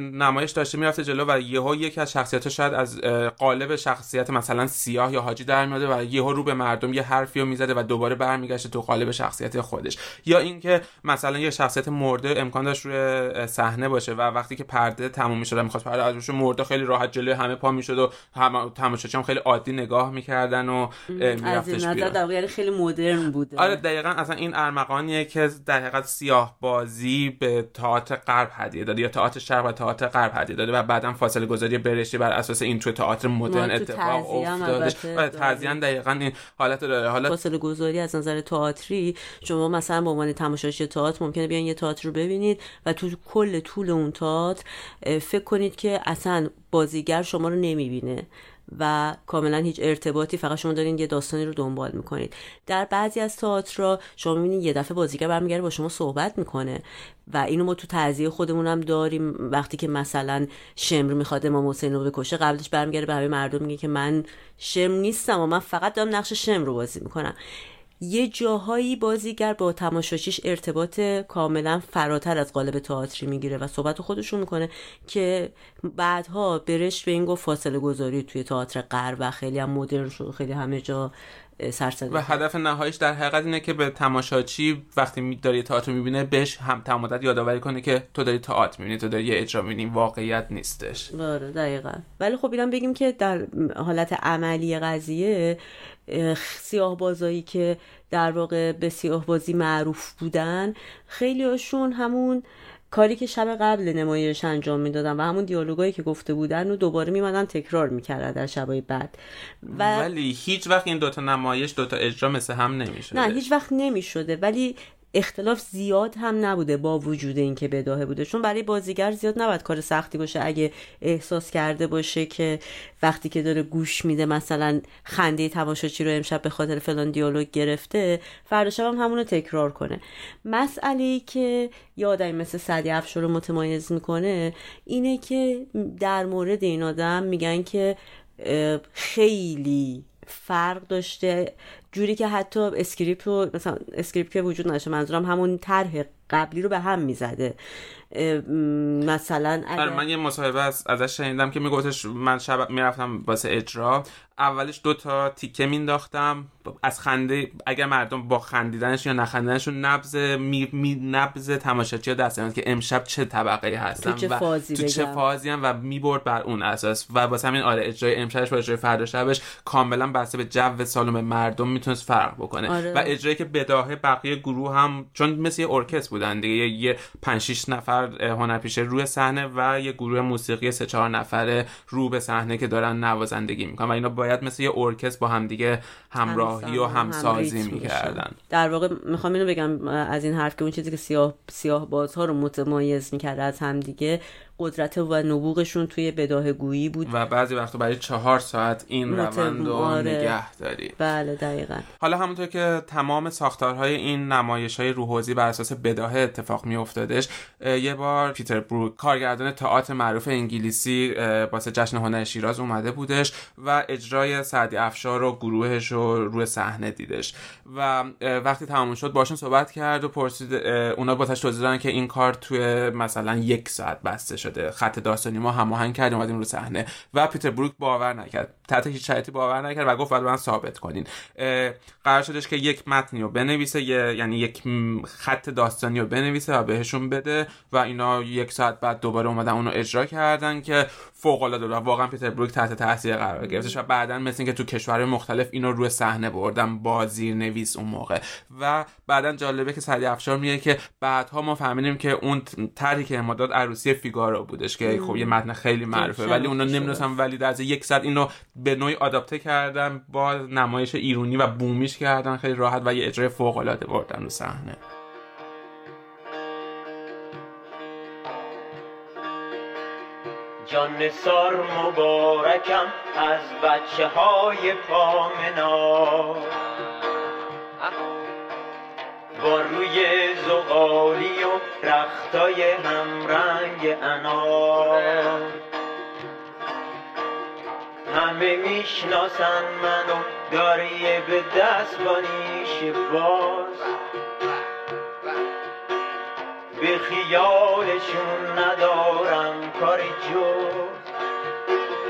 [SPEAKER 2] نمایش داشته می‌رفته جلو و یهو یکی از شخصیت شاید از قالب شخصیت مثلا سیاه یا حاجی در میاده و یهو رو به مردم یه حرفی رو می‌زده و دوباره برمیگشته تو قالب شخصیت خودش. یا اینکه مثلا یه شخصیت مرده امکان داشت روی صحنه باشه و وقتی که پرده تموم می‌شد می‌خواست پرده از مرده خیلی راحت جلوی همه پا می‌شد و هم تماشاچی خیلی عادی نگاه می‌کردن و میرفتش
[SPEAKER 1] بیرون. یعنی خیلی مدرن بوده.
[SPEAKER 2] آره دقیقا اصلا این ارمغانیه که در حقیقت سیاه بازی به تئاتر غرب هدیه داده یا تئاتر شرق و تئاتر غرب هدیه داده و بعدا فاصله گذاری برشتی بر اساس این تو تئاتر مدرن اتفاق افتاده. و تزیان دقیقا این حالت داره. حالا
[SPEAKER 1] فاصله گذاری از نظر تئاتری شما مثلا به عنوان تماشاچی تئاتر ممکنه بیان یه تئاتر رو ببینید و تو کل طول اون تئاتر فکر کنید که اصلا بازیگر شما رو نمی‌بینه و کاملا هیچ ارتباطی فقط شما دارین یه داستانی رو دنبال می‌کنید. در بعضی از تئاترها شما می‌بینید یه دفعه بازیگر برمیگرده با شما صحبت می‌کنه و اینو ما تو تعزیه خودمون هم داریم. وقتی که مثلا شمر می‌خواد امام حسین رو بکشه قبلش برمیگرده به همه مردم میگه که من شمر نیستم و من فقط دارم نقش شمر رو بازی می‌کنم. یه جاهایی بازیگر با تماشاچیش ارتباط کاملا فراتر از قالب تئاتری می‌گیره و صحبت خودشون می‌کنه که بعدها برشت به این گفت فاصله گذاری توی تئاتر غرب و خیلی هم مدرن شد خیلی همه جا سرسده
[SPEAKER 2] و هدف نهاییش در حقیقت اینه که به تماشاچی وقتی داری تئاتر می‌بینه بهش هم تمادت یادآوری کنه که تو داری تئاتر می‌بینی تو داری یه اجرا می‌بینی واقعیت نیستش.
[SPEAKER 1] آره دقیقا. ولی خب اینم بگیم که در حالت عملی قضیه سیاه بازایی که در واقع به سیاه بازی معروف بودن خیلی هاشون همون کاری که شب قبل نمایش انجام می‌دادن و همون دیالوگایی که گفته بودن و دوباره میمدن تکرار می‌کردن در شبای بعد.
[SPEAKER 2] و... ولی هیچ وقت این دوتا نمایش دوتا اجرا مثل هم نمی‌شده.
[SPEAKER 1] نه هیچ وقت نمی‌شده. ولی اختلاف زیاد هم نبوده با وجود اینکه بداهه بوده. چون برای بازیگر زیاد نباید کار سختی باشه. اگه احساس کرده باشه که وقتی که داره گوش میده مثلا خنده تماشاچی رو امشب به خاطر فلان دیالوگ گرفته فردا شب هم همونو تکرار کنه. مسئله که یه آدمی مثل سعدی افشار رو متمایز می‌کنه اینه که در مورد این آدم میگن که خیلی فرق داشته. جوری که حتی script رو مثلا script که وجود نداشته منظورم همون طرح قبلی رو به هم می‌زده. مثلا
[SPEAKER 2] اگر... من یه مصاحبه از ازش شنیدم که میگفتش من شب می‌رفتم واسه اجرا. اولش دو تا تیکه مینداختم از خنده اگر مردم با خندیدنش یا نخندیدنشون نبز می, می نبز تماشاچی دست که امشب چه طبقه هستم
[SPEAKER 1] تو چه فازی
[SPEAKER 2] تو چه فازی هم و می‌برد بر اون اساس. و واسه همین آره اجرای امشبش با اجرای فردا شبش کاملا بسته به جو سالم مردم می‌تونست فرق بکنه.
[SPEAKER 1] آره.
[SPEAKER 2] و اجرایی که بداهه بقیه گروه هم چون مثل یه ارکستر بودن دیگه یه 5 6 نفر هنرپیشه روی صحنه و یه گروه موسیقی سه چهار نفره رو به صحنه که دارن نوازندگی می‌کنن. و اینا باید مثل یه ارکستر با هم دیگه همراهی و همسازی هم می‌کردن.
[SPEAKER 1] در واقع می‌خوام اینو بگم از این حرف که اون چیزی که سیاه سیاه بازها رو متمایز می‌کرد از همدیگه قدرت و نبوغشون توی بداه گویی بود.
[SPEAKER 2] و بعضی وقتا برای چهار ساعت این روند رو. نگه داری
[SPEAKER 1] بله دقیقا.
[SPEAKER 2] حالا همونطور که تمام ساختارهای این نمایش های روحوزی بر اساس بداهه اتفاق می افتادش یه بار پیتر بروک کارگردان تئاتر معروف انگلیسی واسه جشن هنر شیراز اومده بودش و اجرای سعدی افشار و گروهش رو روی صحنه دیدش. و وقتی تمام شد باشون صحبت کرد و پرسید اونا با توضیح که این کار توی مثلا یک ساعت بسته شد شده. خط داستانی ما هماهنگ کردیم اومدیم رو صحنه. و پیتر بروک باور نکرد. تحت هیچ شرایطی باور نکرد و گفت باید من ثابت کنین. قرار شدش که یک متنی رو بنویسه یعنی یک خط داستانی رو بنویسه و بهشون بده و اینا یک ساعت بعد دوباره اومدن اونو اجرا کردن که فوق العاده و واقعا پیتر بروک تحت تاثیر قرار گرفتش و بعدا مثل اینکه تو کشورهای مختلف اینو روی صحنه بردن با نویس اون موقع. و بعدا جالبه که سعدی افشار میگه که بعدها ما فهمیدیم که اون طرحی که ما داد عروسی فیگارو بودش که خب یه متن خیلی معروفه ولی اونا نمی‌دونستم ولی از یک ساعت اینو به نوعی آداپته کردن با نمایش ایرونی و بومیش کردن خیلی راحت و یه اجرای فوق العاده بردن رو صحنه.
[SPEAKER 5] جان سار مبارکم از بچه های پامنا با روی زغالی و رختای همرنگ انار همه می‌شناسن منو داری به دست بانیش باز. به خیالشون ندارم کاری جز.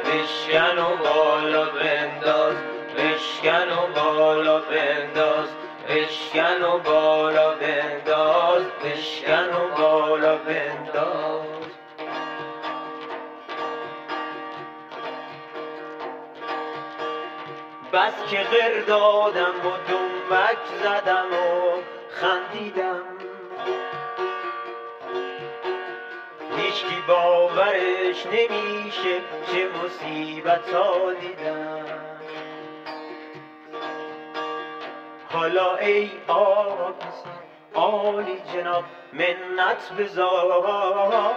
[SPEAKER 5] بشکن و بالا بنداز بشکن و بالا بنداز. بشکن و بالا بنداز بشکن و بالا بنداز. بس که غیر دادم و دنبک زدم و خندیدم. هیچکی باورش نمیشه چه مصیبت ها دیدم. حالا ای آقا عالی جناب منت بذار.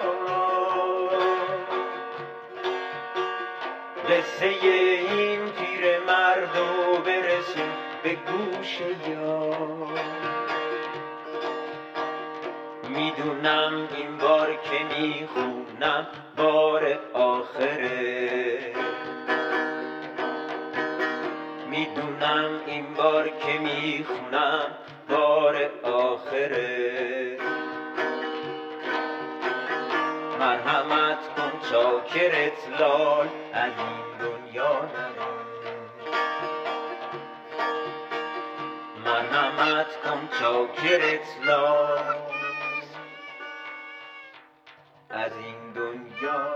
[SPEAKER 5] قصه این پیر مردو برسیم به گوش یار می‌دونم این بار که می‌خونم بار آخره. می‌دونم این بار که می‌خونم بار آخره. مرحمت کن چاکرت لال از این دنیا نرو مرحمت کن لال از این دنیا.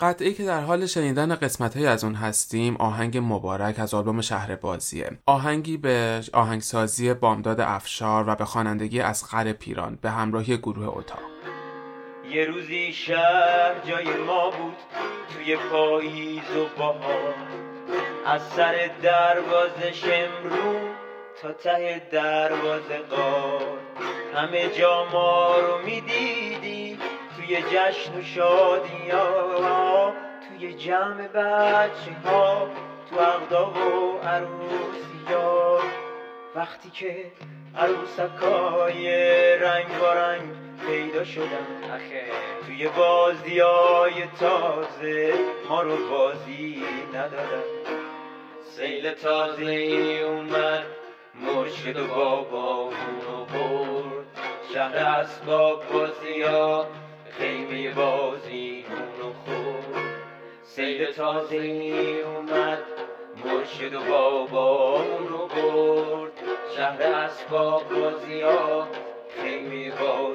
[SPEAKER 2] قطعی که در حال شنیدن قسمت های از اون هستیم آهنگ مبارک از آلبوم شهر بازیه. آهنگی به آهنگسازی بامداد افشار و به خوانندگی از خر پیران به همراهی گروه اتاق.
[SPEAKER 5] یه روزی شهر جای ما بود توی پاییز و بهار. از سر دروازه شمرون تا ته دروازه قار. همه جا ما رو می‌دیدی توی جشن و شادی ها توی جمع بچه ها تو اغدا و عروسی ها وقتی که عروسکای رنگ و رنگ پیدا
[SPEAKER 4] آخه
[SPEAKER 5] توی بازی های تازه ما رو بازی ندادن. سیل تازه اومد مرشد و بابا رو برد. شهر اسباب بازی ها خیمه بازی رو خورد. سیل تازه اومد مرشد و بابا رو برد. شهر اسباب بازی ها خیمه بازی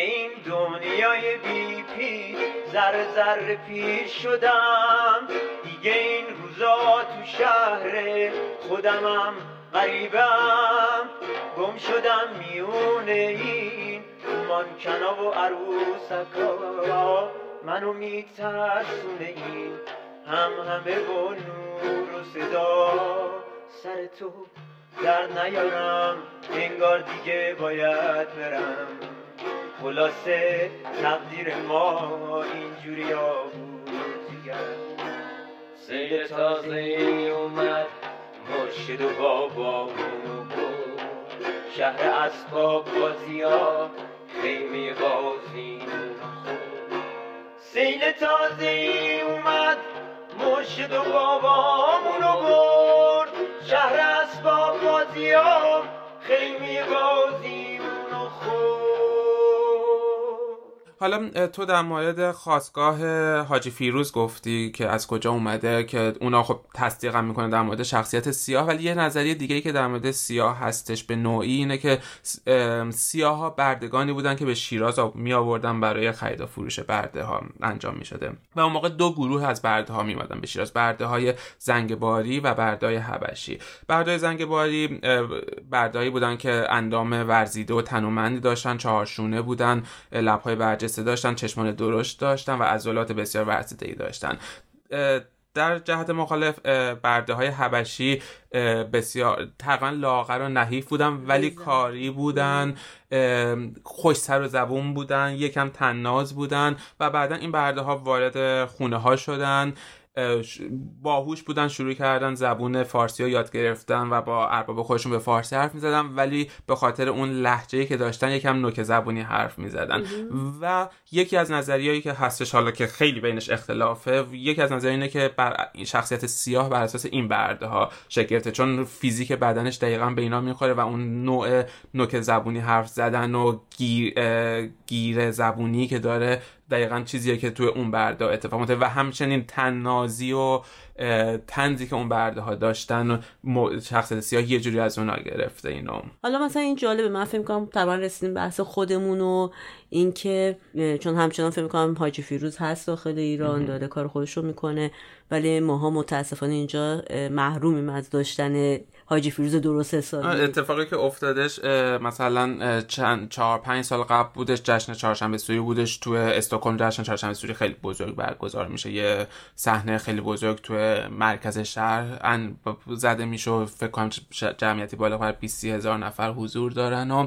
[SPEAKER 5] این دنیای بی پی ذره ذره پیر شدم. دیگه این روزا تو شهر خودمم غریبم. گم شدم میونه این مانکنا و عروسکا. منو میترسونه این هم همه با نور و صدا. سر تو در نیارم انگار دیگه باید برم. خلاصه تقدیر ما اینجوری ها بود دیگر سیل تازه اومد مرشد و بابا بود شهر اسباب بازی ها خیمه بازی سیل تازه اومد مرشد و بابامونو برد. شهر اسباب بازی ها خیمه بازیمونو
[SPEAKER 2] حالا تو در مورد خواستگاه حاجی فیروز گفتی که از کجا اومده که اونا خب تصدیقم می‌کنه در مورد شخصیت سیاه ولی یه نظریه دیگه که در مورد سیاه هستش به نوعی اینه که سیاه ها بردگانی بودن که به شیراز می آوردن برای خرید و فروش برده ها انجام می شده و اون موقع دو گروه از برده ها می به شیراز برده های زنگباری و برده های حبشی. برده های زنگباری بردهایی بودن که اندام ورزیده و تنومندی داشتن چهارشونه بودن لبهای برجسته داشتن چشمان درشت داشتن و عضلات بسیار ورزیده ای داشتن در جهت مخالف برده های حبشی بسیار تقریبا لاغر و نحیف بودن ولی کاری بودن خوش سر و زبون بودن یکم تناز بودن و بعدا این برده ها وارد خونه ها شدن. باهوش بودن شروع کردن زبون فارسی رو یاد گرفتن و با ارباب خودشون به فارسی حرف می‌زدن ولی به خاطر اون لحجه که داشتن یکم نوک زبونی حرف می‌زدن. و یکی از نظریهایی که هستش حالا که خیلی بینش اختلافه یکی از نظریه اینه که بر شخصیت سیاه بر اساس این برده ها شکل گرفته. چون فیزیک بدنش دقیقا به اینا می‌خوره و اون نوع نوک زبونی حرف زدن و گیر, گیر زبونی که داره دقیقا چیزیه که توی اون برده اتفاق میفته و همچنین تنازی و تنزی که اون برده ها داشتن و شخصیت سیاه یه جوری از اونا گرفته اینو
[SPEAKER 1] حالا مثلا این جالبه من فکر کنم طبعا رسیدیم بحث خودمون و اینکه چون همچنان فکر کنم حاجی فیروز هست داخل ایران داره کار خودش رو می‌کنه ولی ماها متاسفانه اینجا محرومیم از داشتن حاجی فیروز درست حسابی
[SPEAKER 2] اتفاقی که افتادش مثلا چند چهار پنج سال قبل بودش جشن چهارشنبه سوری بودش تو استکهلم. جشن چهارشنبه سوری خیلی بزرگ برگزار میشه. یه صحنه خیلی بزرگ تو مرکز شهر ان زده میشه فکر کنم جمعیتی بالاتر 20 هزار نفر حضور دارن و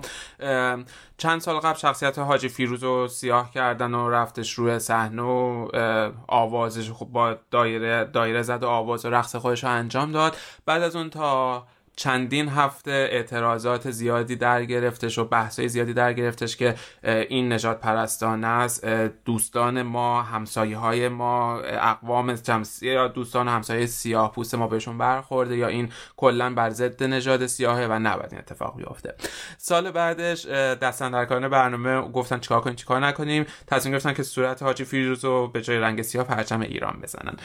[SPEAKER 2] چند سال قبل شخصیت حاجی فیروز رو سیاه کردن و رفتش روی صحنه و آوازش خب با دایره دایره زد و آواز و رقص خودش رو انجام داد. بعد از اون تا چندین هفته اعتراضات زیادی در گرفتش و بحثای زیادی در گرفتش که این نجات پرستانه است. دوستان ما همسایه های ما اقوام جمسی یا دوستان همسایه سیاه پوست ما بهشون برخورده یا این کلا بر ضد نژاد سیاهه و نباید این اتفاق بیفته سال بعدش دستندرکاران برنامه گفتن چیکار کنیم چیکار نکنیم. تصمیم گرفتن که صورت حاجی فیروز رو به جای رنگ سیاه پرچم ایران بزنن.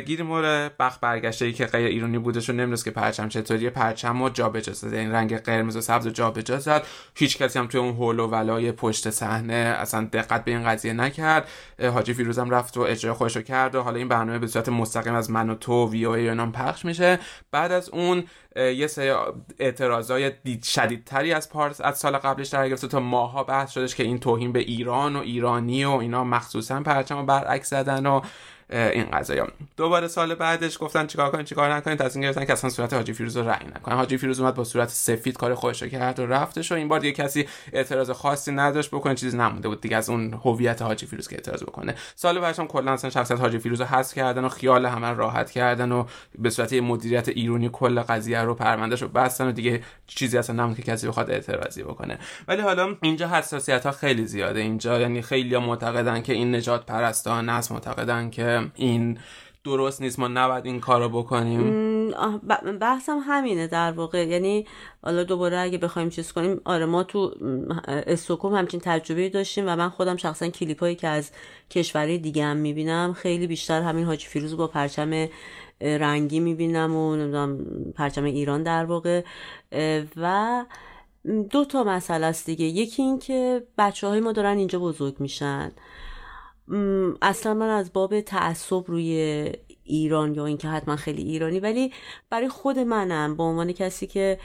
[SPEAKER 2] گیرمور بخ برگشته ای که غیر ایرانی بودش و نمی‌دونست که پرچم چطوریه پرچم و جابجا زد این رنگ قرمز و سبز و جابجا زد هیچ کسی هم توی اون هول و ولای پشت صحنه اصلا دقت به این قضیه نکرد. حاجی فیروزم رفت و اجرا خودش رو کرد و حالا این برنامه به صورت مستقیم از من و تو وی او پخش میشه. بعد از اون یه سری اعتراضای شدیدتری از پارس از سال قبلش در گرفته تا ماها بحث شدش که این توهین به ایران و ایرانی و اینا مخصوصا پرچم برعکس زدن و این قضايا دوباره سال بعدش گفتن چیکار کنین چیکار نکنین تصمیم گرفتن که اصلا صورت حاجی فیروز رو رنگ نکنن. حاجی فیروز اومد با صورت سفید کار خودش رو کرد و رفتش و این بار دیگه کسی اعتراض خاصی نداشت بکنه چیزی نمونده بود دیگه از اون هویت حاجی فیروز که اعتراض بکنه. سال بعدش هم کلا اصلا شخصیت حاجی فیروز رو حذف کردن و خیال همه راحت کردن و به صورت مدیریت ایرونی کل قضیه رو پروندهش رو بستن و دیگه چیزی اصلا نموند که کسی بخواد اعتراضی بکنه. ولی حالا اینجا حساسیت ها خیلی زیاده. اینجا یعنی خیلی معتقدن که این نجات پرستان هست معتقدن که این درست نیست ما نباید این کارو بکنیم.
[SPEAKER 1] بحثم همینه در واقع. یعنی حالا دوباره اگه بخوایم چیز کنیم آره ما تو استوکوم همچین تجربه داشتیم و من خودم شخصا کلیپ هایی که از کشورهای دیگه هم می‌بینم خیلی بیشتر همین حاجی فیروز با پرچم رنگی می‌بینم و نمی‌دونم پرچم ایران در واقع. و دو تا مسئله است دیگه. یکی این که بچه های ما دارن اینجا بزرگ میشن. اصلا من از باب تعصب روی ایران یا اینکه حتما خیلی ایرانی ولی برای خود منم به عنوان کسی که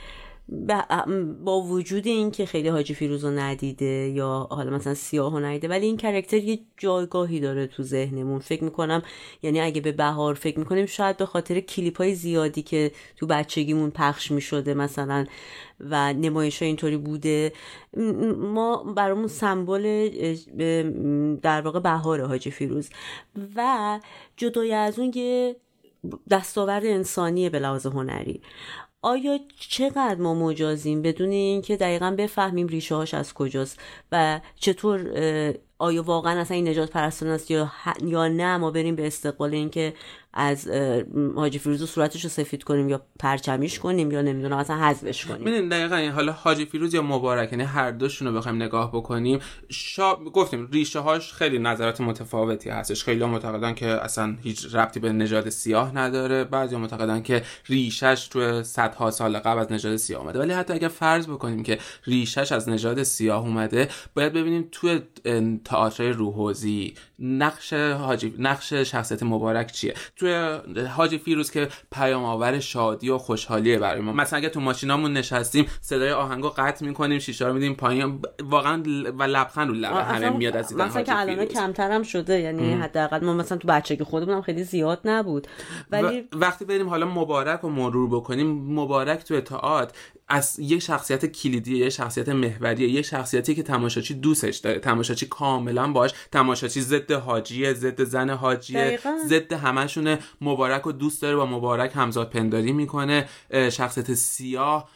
[SPEAKER 1] با وجود اینکه خیلی حاجی فیروز رو ندیده یا حالا مثلا سیاه رو ندیده ولی این کرکتر یه جایگاهی داره تو ذهنمون. فکر می‌کنم یعنی اگه به بهار فکر می‌کنیم شاید به خاطر کلیپ های زیادی که تو بچگیمون پخش می‌شده مثلا و نمایش ها اینطوری بوده ما برامون سمبل در واقع بهار حاجی فیروز. و جدای از اون یه دستاورد انسانی به لحاظ هنری. آیا چقدر ما مجازیم بدون اینکه دقیقا بفهمیم ریشه هاش از کجاست و چطور آیا واقعا اصلا این نجات پرستان است یا, یا نه؟ ما بریم به استقبال اینکه از حاجی فیروز صورتش رو سفید کنیم یا پرچمیش کنیم یا نمی‌دونم اصلا حذفش کنیم.
[SPEAKER 2] ببینید دقیقا حالا حاجی فیروز یا مبارک یعنی هر دوشون رو بخوایم نگاه بکنیم شا... گفتیم ریشه هاش خیلی نظرات متفاوتی هستش. خیلی معتقدن که اصلا هیچ ربطی به نژاد سیاه نداره. بعضی معتقدن که ریشش تو صدها سال قبل از نژاد سیاه اومده. ولی حتی اگر فرض بکنیم که ریشش از نژاد سیاه اومده باید ببینیم تو تئاتر روحوزی. نقش حاجی نقش شخصیت مبارک چیه؟ توی حاجی فیروز که پیام آور شادی و خوشحالیه برای ما. مثلا اگه تو ماشینامون نشستیم صدای آهنگو قطع می‌کنیم شیشه رو میدیم پایین. واقعا و لبخند رو لب همه میاد از
[SPEAKER 1] دیدن مثلا که الان کمترم شده. یعنی حداقل ما مثلا تو بچگی خودمون خیلی زیاد نبود. ولی
[SPEAKER 2] وقتی بریم حالا مبارک رو مرور بکنیم مبارک تو اطاعت از یه شخصیت کلیدی یه شخصیت محوریه یه شخصیتی که تماشاچی دوستش داره. تماشاچی کاملا باش تماشاچی ضد حاجیه ضد زن حاجیه ضد همشونه مبارک رو دوست داره با مبارک همزاد پنداری می‌کنه. شخصیت سیاه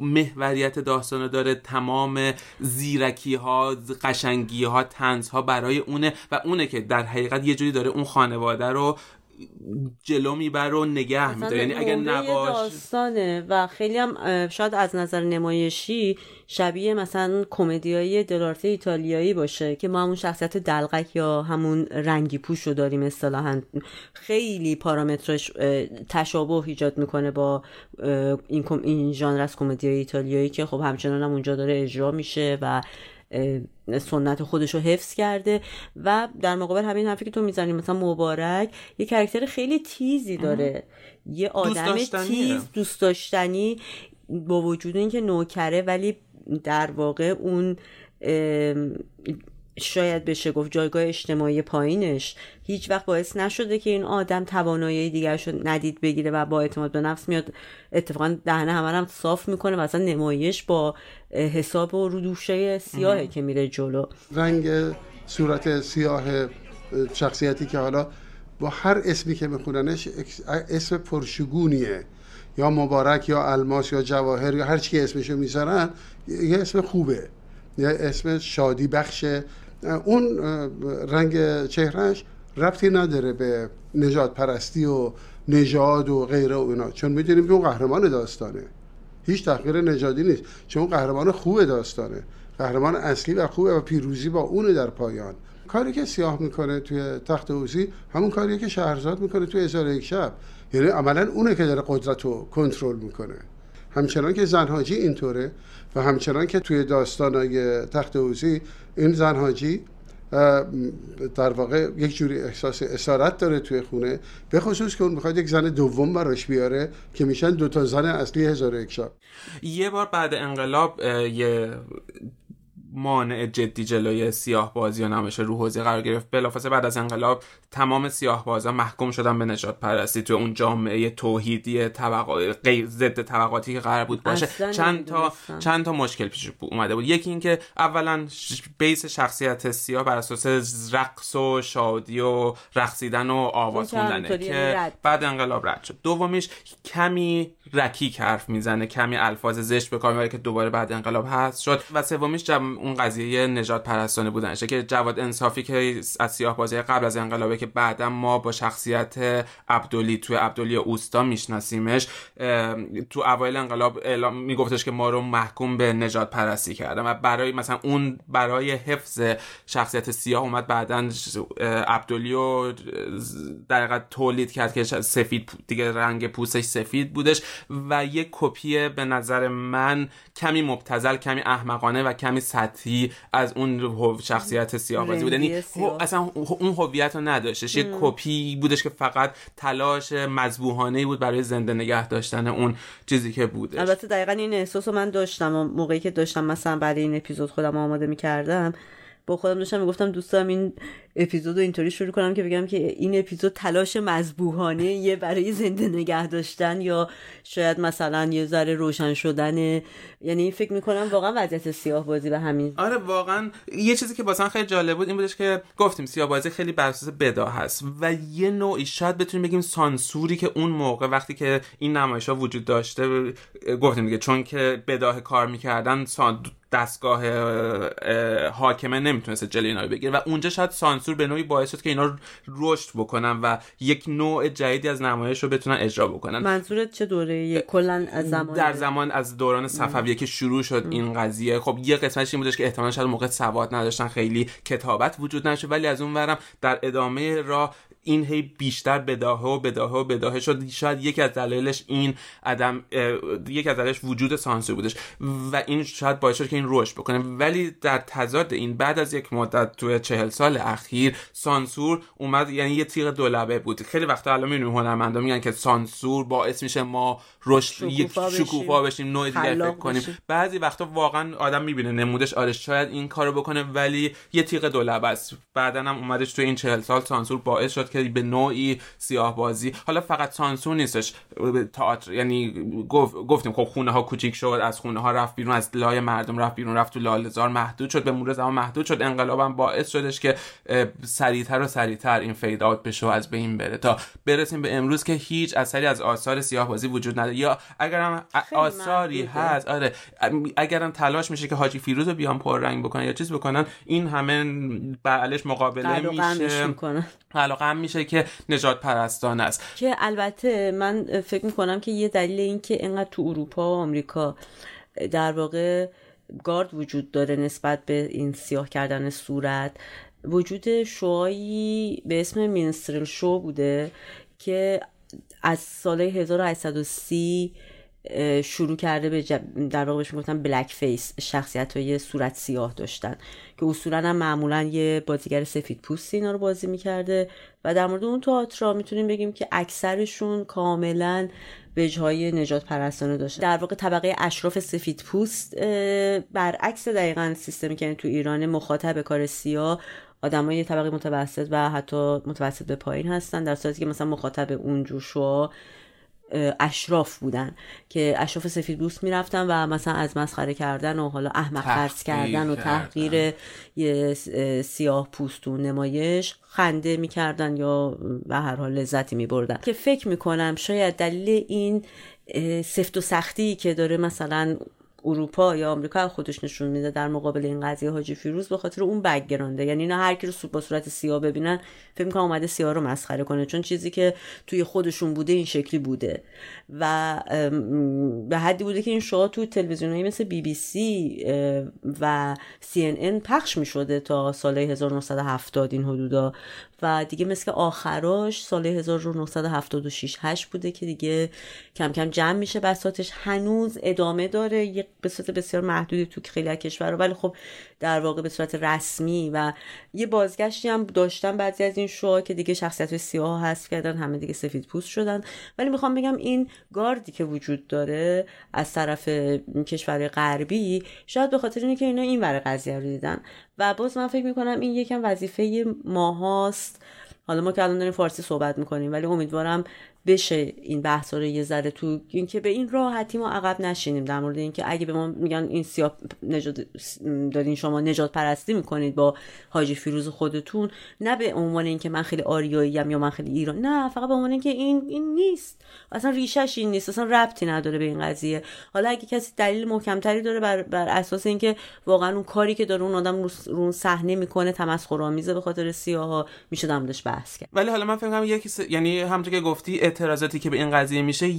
[SPEAKER 2] محوریت داستان داره. تمام زیرکی ها قشنگی ها تنز ها برای اونه و اونه که در حقیقت یه جوری داره اون خانواده رو جلو می‌بره و نگه میداره. یعنی اگر نباش
[SPEAKER 1] داستانه و خیلی هم شاید از نظر نمایشی شبیه مثلا کمدیای دلارته ایتالیایی باشه که ما همون شخصیت دلغک یا همون رنگی پوش رو داریم اصطلاحا. خیلی پارامترش تشابه ایجاد می‌کنه با این این ژانر از کمدیای ایتالیایی که خب همچنان هم اونجا داره اجرا میشه و سنت خودش رو حفظ کرده و در مقابل همین حرفی که تو می‌زنی مثلا مبارک یه کرکتر خیلی تیزی داره. یه آدم تیز دوست داشتنی با وجود اینکه نوکره ولی در واقع اون شاید بشه گفت جایگاه اجتماعی پایینش هیچ وقت باعث نشده که این آدم توانایی دیگرش رو ندید بگیره و با اعتماد به نفس میاد. اتفاقا دهنه همه هم صاف می‌کنه و اصلا نمایش با حساب و رودوشه سیاهه که میره جلو.
[SPEAKER 6] رنگ صورت سیاه شخصیتی که حالا با هر اسمی که میخوننش اسم پرشگونیه. یا مبارک یا الماس یا جواهر یا هر چی اسمشو می‌ذارن یه اسم خوبه. یه اسم شادی بخشه. اون رنگ چهرهش ربطی نداره به نجات پرستی و نژاد و غیره و اینا. چون می‌دونیم که اون قهرمان داستانه. هیچ تغییر نژادی نیست. چون قهرمان خوب داستانه. قهرمان اصلی و خوبه و پیروزی با اونه در پایان. کاری که سیاه می‌کنه توی تخت اوزی همون کاری که شهرزاد می‌کنه توی هزار یک شب. یعنی عملا اونه که داره قدرت رو کنترل می‌کنه. همچنان که زنهاجی اینطوره و همچنان که توی داستانای تخت اوزی این زنهاجی در واقع یک جوری احساس اسارت داره توی خونه به خصوص که اون می‌خواد یک زن دوم براش بیاره که میشن دو تا زن اصلی هزار یک شب
[SPEAKER 2] یه بار بعد انقلاب یه مانع جدی جلوی سیاه بازی و نمایش رو حوزه قرار گرفت بلافاصله بعد از انقلاب تمام سیاه بازا محکوم شدن به نجات پرستی تو اون جامعه توحیدی طبقات ضد طبقاتی که قرار بود باشه چند تا. چند تا مشکل پیش اومده بود یکی اینکه اولا بیس شخصیت سیاه بر اساس رقص و شادی و رقصیدن و آواز
[SPEAKER 1] اون که
[SPEAKER 2] خوندنه. بعد انقلاب رد شد دومیش کمی رکیک حرف می‌زنه کمی الفاظ زشت به کار می‌بره که دوباره بعد انقلاب هست. شد. و سومیش. اون قضیه نجات پرستانه بودنشه که جواد انصافی که از سیاه بازی قبل از انقلابه که بعدا ما با شخصیت عبدلی توی عبدلی اوستا میشناسیمش تو اوایل انقلاب اعلام میگفتش که ما رو محکوم به نجات پرستی کردن. و برای مثلا اون برای حفظ شخصیت سیاه اومد بعدا عبدلی رو در تولید کرد که سفید دیگه رنگ پوستش سفید بودش. و یک کپی به نظر من کمی مبتزل کمی احمقانه و کمی سطحی از اون شخصیت سیاه بازی بود. یعنی اصلا اون هویت رو نداشتش. یک کپی بودش که فقط تلاش مذبوحانه بود برای زنده نگه داشتن اون چیزی که بودش.
[SPEAKER 1] البته دقیقا این احساس رو من داشتم و موقعی که داشتم مثلا برای این اپیزود خودم آماده می‌کردم. با خودم داشتم می‌گفتم دوست دارم این اپیزود رو اینطوری شروع کنم که بگم که این اپیزود تلاش مذبوحانه یه برای زنده نگه داشتن یا شاید مثلا یه ذره روشن شدن یعنی فکر می‌کنم واقعا وضعیت سیاه بازی به همین
[SPEAKER 2] آره واقعا یه چیزی که واسه خیلی جالب بود این بودش که گفتیم سیاه‌بازی خیلی بر اساس بدا هست و یه نوعی شاید بتونیم بگیم سانسوری که اون موقع وقتی که این نمایش ها وجود داشته گفتیم دیگه چون که بداه کار می‌کردن دستگاه اه، حاکمه نمی‌تونست جلوی اینا رو بگیره و اونجا شاید سانسور به نوعی باعث شد که اینا رشد بکنن و یک نوع جدیدی از نمایش رو بتونن اجرا بکنن.
[SPEAKER 1] منظورت چه دوره؟ کلا از زمان
[SPEAKER 2] در زمان از دوران صفویه که شروع شد این قضیه. خب یه قسمتش این بودش که احتمالا شاید موقع سواد نداشتن خیلی کتابت وجود نشه ولی از اون ورم در ادامه راه این هی بیشتر بداهه و بداهه و بداهه شد. شاید یکی از دلایلش این عدم یکی از دلایلش وجود سانسور بودش و این شاید باعث شد که این رشد بکنه. ولی در تضاد این بعد از یک مدت توی چهل سال اخیر سانسور اومد یعنی یه تیغ دولبه بود. خیلی وقتا الان می‌بینیم هنرمندا میگن که سانسور باعث میشه ما رشد یک
[SPEAKER 1] شکوفا بشیم.
[SPEAKER 2] نوع دیگه فکر کنیم.
[SPEAKER 1] بشیم.
[SPEAKER 2] بعضی وقتا واقعا آدم می‌بینه نمودش آره شاید این کارو بکنه ولی یه تیغ دولبه است. بعدا هم اومدش تو این چهل سال سانسور باعث شد که به نوعی سیاه بازی حالا فقط سانسور نیستش. تئاتر یعنی گفت گفتیم خب خونه ها کوچیک شد از خونه ها رفت بیرون از لای مردم رفت بیرون رفت تو لاله‌زار محدود شد به مرور زمان محدود شد. انقلابم باعث شدش که سریعتر و سریعتر این فید اوت بشه و از بین بره. تا برسیم به امروز که هیچ اثری از آثار سیاه بازی وجود نداره. یا اگرم آثاری. هست آره. اگرم تلاش میشه که حاجی فیروز رو بیان پر رنگ بکنن یا چیز بکنن این همه برعلش مقابله میشه. همیشه که نژادپرستانه است.
[SPEAKER 1] که البته من فکر می‌کنم که یه دلیل این که اینقدر تو اروپا و آمریکا در واقع گارد وجود داره نسبت به این سیاه کردن صورت وجود شوهایی به اسم minstrel show بوده که از سال 1830 اه، شروع کرده به جب- در واقع بهش می‌گفتن blackface شخصیت های صورت سیاه داشتن که اصولا هم معمولا یه بازیگر سفید پوستی اینا رو بازی می‌کرده و در مورد اون تئاترها می‌تونیم بگیم که اکثرشون کاملا وجهای نجات پرستانه داشتن. در واقع طبقه اشراف سفید پوست برعکس دقیقا سیستمی که تو ایران مخاطب کار سیاه آدمای طبقه متوسط و حتی متوسط به پایین هستن در صورتی که مثلا مخاطب اونجور شوا اه، اشراف بودن که اشراف سفید پوست می‌رفتن و مثلا از مسخره کردن و حالا احمق فرض کردن و. تحقیر سیاه پوستون نمایش خنده می‌کردن یا به هر حال لذتی میبردن که فکر می‌کنم شاید دلیل این سفت و سختی که داره مثلا اروپا یا آمریکا خودش نشون میده در مقابل این قضیه حاجی فیروز به خاطر اون بکگراونده یعنی اینا هر کی رو با صورت سیاه ببینن فکر می‌کنم اومده سیاه رو مسخره کنه. چون چیزی که توی خودشون بوده این شکلی بوده. و به حدی بوده که این شوها تو تلویزیونایی مثل بی بی سی و سی ان ان پخش می‌شده تا سال 1970 این حدودا. و دیگه مثل آخراش سال 1976 8 بوده که دیگه کم کم جمع میشه. بساتش هنوز ادامه داره. یه به صورت بسیار محدودی تو خیلی از کشورها ولی خب در واقع به صورت رسمی و یه بازگشتی هم داشتن بعضی از این شوها که دیگه شخصیت های سیاه حذف کردن همه دیگه سفید پوست شدن. ولی می‌خوام بگم این گاردی که وجود داره از طرف کشورهای غربی شاید به خاطر اینه که اینا این ور قضیه رو دیدن. و باز من فکر می‌کنم این یکم وظیفه ماهاست. حالا ما که الان داریم فارسی صحبت می‌کنیم ولی امیدوارم بشه این بحث رو یه ذره تو اینکه به این راحتی ما عقب نشینیم در مورد اینکه اگه به ما میگن این سیاه نجات دارین شما نجات پرستی می‌کنید با حاجی فیروز خودتون نه به عنوان اینکه من خیلی آریایی ام یا من خیلی ایران نه فقط به عنوان اینکه این این نیست اصلا ریشش این نیست اصلا ربطی نداره به این قضیه حالا اگه کسی دلیل محکمتری داره بر, بر اساس اینکه واقعا اون کاری که داره اون آدم رو صحنه می‌کنه تمسخرآمیزه به خاطر سیاها میشه در بحث کرد
[SPEAKER 2] ولی حالا من فکر یکی. یعنی همونطور که گفتی اعتراضاتی که به این قضیه میشه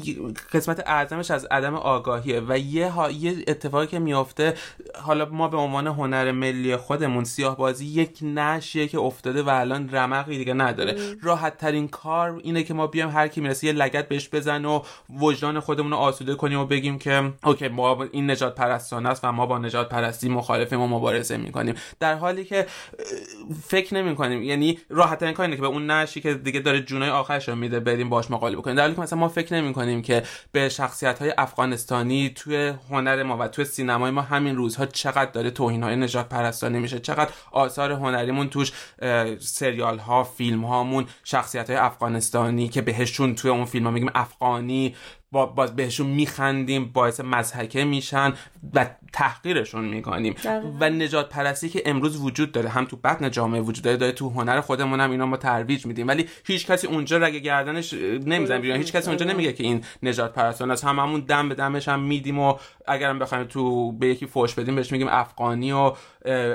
[SPEAKER 2] قسمت اعظمش از عدم آگاهیه و یه, ها... یه اتفاقی که میافته حالا ما به عنوان هنر ملی خودمون سیاه بازی یک نشیه که افتاده و الان رمقی دیگه نداره. راحت ترین کار اینه که ما بیام هر کی می‌رسه یه لگت بهش بزن و وجدان خودمون رو آسوده کنیم و بگیم که اوکی ما این نجات پرستانه است و ما با نجات پرستی مخالفیم و مبارزه می‌کنیم. در حالی که فکر نمی کنیم یعنی راحت ترین کار اینه که به اون نشی که دیگه داره جونای آخرش رو میده بریم باش مقابله بکنیم. در حالی که مثلا ما فکر نمی کنیم که به شخصیت های افغانستانی توی هنر ما و توی سینمای ما همین روزها چقدر داره توهین های نجات پرستانه میشه چقدر آثار هنریمون توش سریال ها فیلم هامون شخصیت های افغانستانی که بهشون توی اون فیلم ها میگیم افغانی با باز بهشون میخندیم باعث مزحکه میشن و تحقیرشون می‌کنیم. و نجات پرستی که امروز وجود داره هم تو بطن جامعه وجود داره. داره تو هنر خودمون هم اینا ما ترویج میدیم. ولی هیچ کسی اونجا رگ گردنش نمی‌زنه. بیرون هیچ کسی اونجا نمیگه که این نجات پرستان است. هممون دم به دمش هم میدیم و اگرم بخوایم تو به یکی فوش بدیم بهش میگیم افغانی و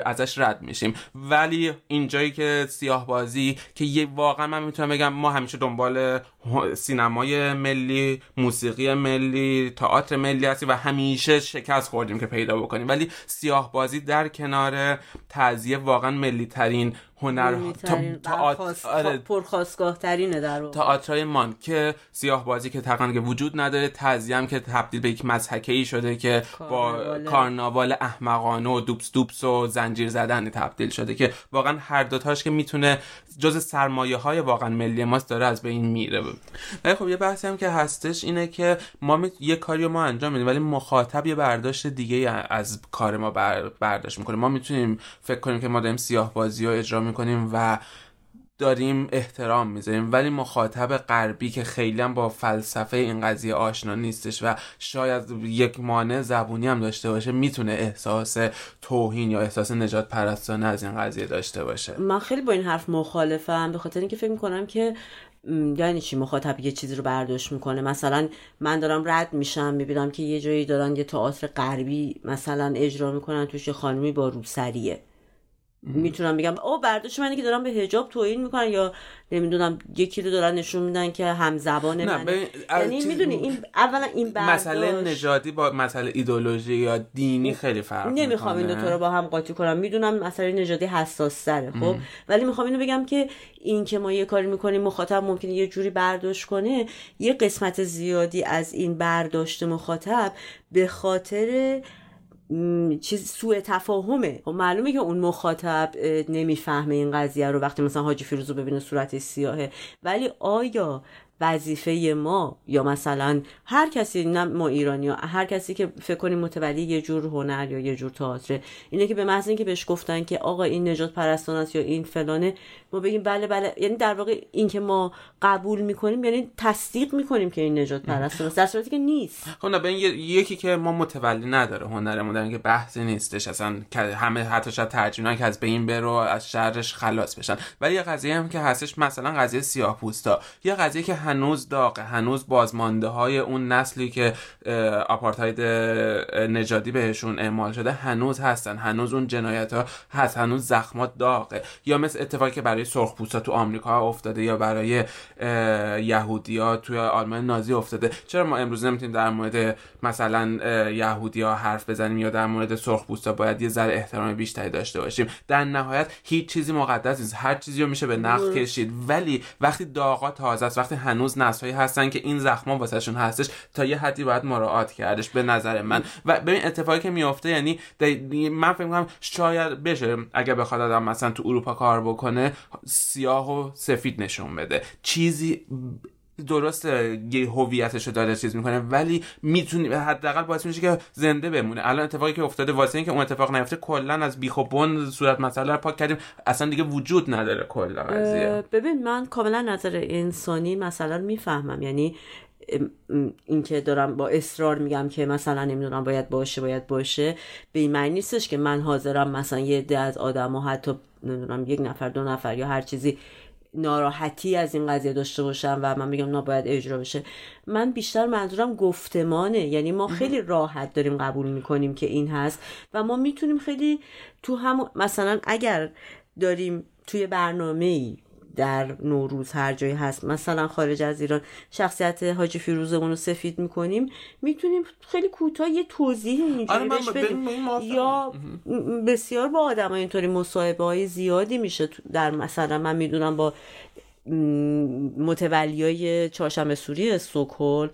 [SPEAKER 2] ازش رد میشیم. ولی اینجایی که سیاه بازی که یه واقعا من می‌تونم بگم ما همیشه دنبال سینمای ملی موسیقی ملی تئاتر ملی هستیم و همیشه شکست خوردیم که پیدا بکنیم. ولی سیاه بازی در کنار تعذیه واقعا ملی ترین هنر
[SPEAKER 1] آره. پرخواستگاه ترینه در
[SPEAKER 2] تئاترای مان که سیاه بازی که تقریبا وجود نداره تعزیم که تبدیل به یک مضحکه ای شده که با کارناوال احمقانه و دوبس دوبس و زنجیر زدن تبدیل شده که واقعا هر دوتاش که می‌تونه جز سرمایه های واقعا ملی ماست داره از بین میره. ولی خب یه بحثی هم که هستش اینه که ما می... یه کاری ما انجام میدیم ولی مخاطب یه برداشت دیگه از کار ما بر... برداشت می‌کنه. ما می‌تونیم فکر کنیم که ما داریم سیاه بازی رو اجرا می‌کنیم و داریم احترام می‌ذاریم. ولی مخاطب غربی که خیلی با فلسفه این قضیه آشنا نیستش و شاید یک مانع زبونی هم داشته باشه می‌تونه احساس توهین یا احساس نجات پرستانه از این قضیه داشته باشه.
[SPEAKER 1] من خیلی با این حرف مخالفم به خاطر اینکه فکر می‌کنم که یعنی چی مخاطب یه چیزی رو برداشت می‌کنه؟ مثلا من دارم رد میشم می‌بینم که یه جایی دارن یه تئاتر غربی مثلا اجرا می‌کنن توش خانمی با روسریه. می‌تونم بگم. او برداشت منی که دارم به حجاب توهین می‌کنن یا نمی‌دونم یکی رو دارن نشون میدن که هم زبان
[SPEAKER 2] من
[SPEAKER 1] یعنی می‌دونی این اولا این برداشت
[SPEAKER 2] مسئله نژادی با مسئله ایدولوژی یا دینی خیلی فرق
[SPEAKER 1] نمی‌خوام این دو رو با هم قاطی کنم. می‌دونم مسئله نژادی حساس تره خب ولی می‌خوام اینو بگم که این که ما یه کاری می‌کنیم مخاطب ممکنه یه جوری برداشت کنه یه قسمت زیادی از این برداشت مخاطب به خاطر چیز سوء تفاهمه. خب معلومه که اون مخاطب نمی‌فهمه این قضیه رو وقتی مثلا حاجی فیروز رو ببینه صورت سیاهه. ولی آیا وظیفه ما یا مثلا هر کسی نه ما ایرانی ها هر کسی که فکر کنیم متولی یه جور هنر یا یه جور تئاتر اینه که به محض اینکه بهش گفتن که آقا این نجات پرستان است یا این فلانه ما بگیم بله بله. یعنی در واقع این که ما قبول می‌کنیم یعنی تصدیق می‌کنیم که این نجات پرستان است. در صورتی که نیست.
[SPEAKER 2] خب نه یکی که ما متولی نداره هنرمون در که بحثی نیستش. اصلا همه حتی شاید ترجمه که از بین برو از شرش خلاص بشن. ولی یه قضیه هم که هستش مثلا قضیه سیاه پوستا یه قضیه که هنوز داغه هنوز بازمانده های اون نسلی که آپارتاید نژادی بهشون اعمال شده هنوز هستن هنوز اون جنایت ها هست هنوز زخمات داغه. یا مثل اتفاقی که برای سرخ پوستا تو آمریکا افتاده یا برای یهودیا توی آلمان نازی افتاده. چرا ما امروز نمی‌تونیم در مورد مثلا یهودیا حرف بزنیم یا در مورد سرخ پوستا باید یه ذره احترام بیشتری داشته باشیم؟ در نهایت هیچ چیزی مقدس نیست. هر چیزی رو میشه به نقد کشید. ولی وقتی داغا تازه است وقتی هنوز هنوز نسل‌هایی هستن که این زخما واسهشون هستش تا یه حدی باید مراعات کردش به نظر من. و ببین اتفاقی که میافته یعنی من فکر کنم شاید بشه اگه بخواد آدم مثلا تو اروپا کار بکنه سیاه و سفید نشون بده. چیزی درسته یه هویتش رو داره چیز می‌کنه ولی می‌تونی حداقل باعث میشه که زنده بمونه. الان اتفاقی که افتاده واسه اینکه اون اتفاق نیفته کلا از بیخ و بن صورت مسئله رو پاک کردیم. اصلا دیگه وجود نداره کلا
[SPEAKER 1] ببین من کاملا نظر انسانی مثلا می‌فهمم. یعنی اینکه دارم با اصرار میگم که مثلا نمی‌دونم باید باشه باید باشه. به این معنی نیستش که من حاضرم مثلا یه عده از آدم حتی نمی‌دونم یک نفر دو نفر یا هر چیزی ناراحتی از این قضیه داشته باشم و من میگم نباید اجرا بشه. من بیشتر منظورم گفتمانه. یعنی ما خیلی راحت داریم قبول می‌کنیم که این هست و ما می‌تونیم خیلی تو هم مثلا اگر داریم توی برنامه ای در نوروز هر جایی هست. مثلا خارج از ایران شخصیت حاجی فیروزمون رو سفید می‌کنیم می‌تونیم خیلی کوتاه یه توضیح اینجوری آره بدیم. یا بسیار با آدم اینطوری مصاحبه های زیادی میشه در مثلا من می‌دونم با متولیای چهارشنبه سوری سوکل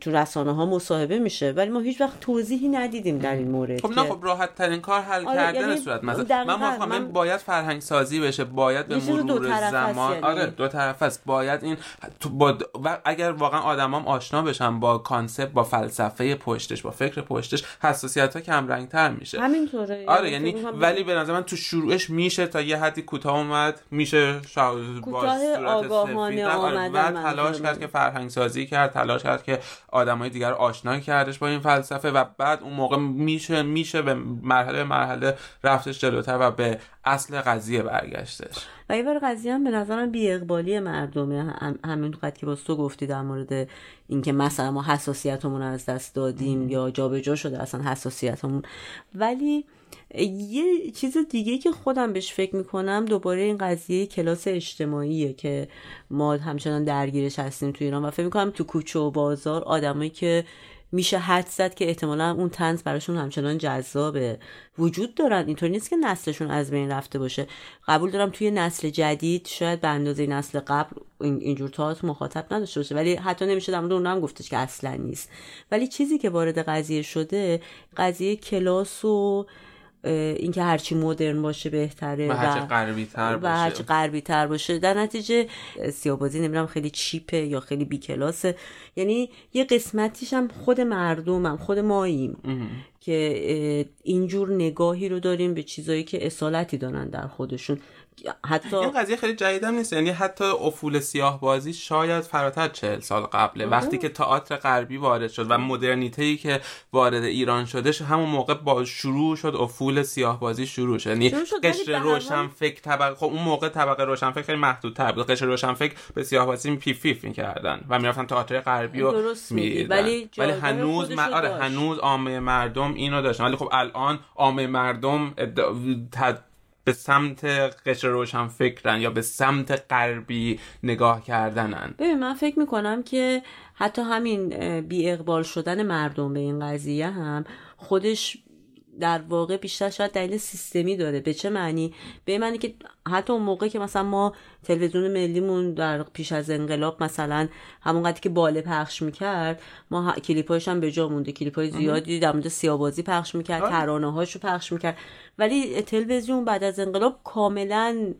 [SPEAKER 1] تو رسانه ها مصاحبه میشه ولی ما هیچ وقت توضیحی ندیدیم در این مورد
[SPEAKER 2] خب نه خب راحت ترین کار حل آره کردن یعنی صورت مثلا. من موافقم من... باید فرهنگ سازی بشه باید به مرور زمان یعنی. آره دو طرف است باید این تو با... و اگر واقعا آدمام آشنا بشن با کانسپت با فلسفه پشتش با فکر پشتش حساسیت ها کم رنگ تر میشه.
[SPEAKER 1] همینطوره
[SPEAKER 2] آره یعنی, یعنی ولی به نظر من تو شروعش میشه تا یه حدی کوتاه اومد میشه شا...
[SPEAKER 1] با آگاهانه آمدن
[SPEAKER 2] و تلاش کرد که فرهنگ سازی کرد تلاش کرد که آدمای دیگر آشنا کردش با این فلسفه و بعد اون موقع میشه میشه به مرحله مرحله رفتش جلوتر و به اصل قضیه برگشتش.
[SPEAKER 1] و یه بار قضیه هم به نظرم بی اقبالی مردمه. هم همین قد که با تو گفتی در مورد اینکه مثلا ما حساسیتمون از دست دادیم یا جابجا شده اصلا حساسیتمون. ولی یه چیز دیگه که خودم بهش فکر می‌کنم دوباره این قضیه کلاس اجتماعیه که ما همچنان درگیرش هستیم تو ایران و فکر می‌کنم تو کوچه و بازار آدمایی که میشه حد زد که احتمالا اون تنز براشون همچنان جذابه. وجود دارن. اینطور نیست که نسلشون از بین رفته باشه. قبول دارم توی نسل جدید شاید به اندازه نسل قبل اینجور تئاتر مخاطب نداشته باشه. ولی حتی نمیشه در مورد اون هم گفتش که اصلا نیست. ولی چیزی که وارد قضیه شده قضیه کلاس و اینکه هرچی مدرن باشه بهتره
[SPEAKER 2] و هرچی غربی تر
[SPEAKER 1] باشه و هرچی غربی تر باشه. در نتیجه سیابازی نمی‌دونم خیلی چیپه یا خیلی بیکلاسه یعنی یه قسمتیش هم خود مردمم خود ماییم که اینجور نگاهی رو داریم به چیزایی که اصالتی دارن در خودشون. حتی
[SPEAKER 2] این قضیه خیلی جدیدم نیست. یعنی حتی افول سیاه بازی شاید فراتر چهل سال قبله. وقتی که تئاتر غربی وارد شد و مدرنیته ای که وارد ایران شدش همون موقع با شروع شد افول سیاه بازی شروع شد یعنی قشر روشن فکر طبقه خب اون موقع طبقه روشن فکر خیلی محدودتر بود. قشر روشن فکر به سیاه بازی پیف پیف می‌کردن و می‌رفتن تئاتر غربی رو می‌دیدن.
[SPEAKER 1] ولی,
[SPEAKER 2] ولی هنوز آره هنوز عامه مردم اینو داشتن. ولی خب الان عامه مردم به سمت قشر روشن فکرن یا به سمت غربی نگاه کردنن.
[SPEAKER 1] ببین من فکر می‌کنم که حتی همین بی اقبال شدن مردم به این قضیه هم خودش در واقع بیشتر شاید دلیل سیستمی داره. به چه معنی؟ به معنی که حتی اون موقع که مثلا ما تلویزیون ملیمون در پیش از انقلاب مثلا همون قدری که باله پخش می‌کرد ما کلیپاش هم به جا مونده. کلیپای زیادی در مورد سیابازی پخش می‌کرد آره. ترانه هاشو پخش می‌کرد. ولی تلویزیون بعد از انقلاب کاملا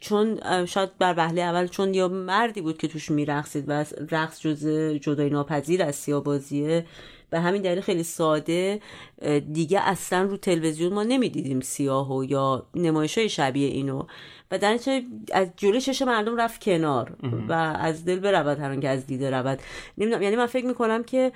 [SPEAKER 1] چون شاید بر وهله اول چون یا مردی بود که توش میرقصید و رقص جز جدای ناپذیر از سیابازیه به همین دلیل خیلی ساده دیگه اصلا رو تلویزیون ما نمی‌دیدیم سیاه و یا نمایش های شبیه اینو. و در از جلوی چش مردم رفت کنار و از دل برود هر که از دیده رود. نمی‌دونم یعنی من فکر می‌کنم که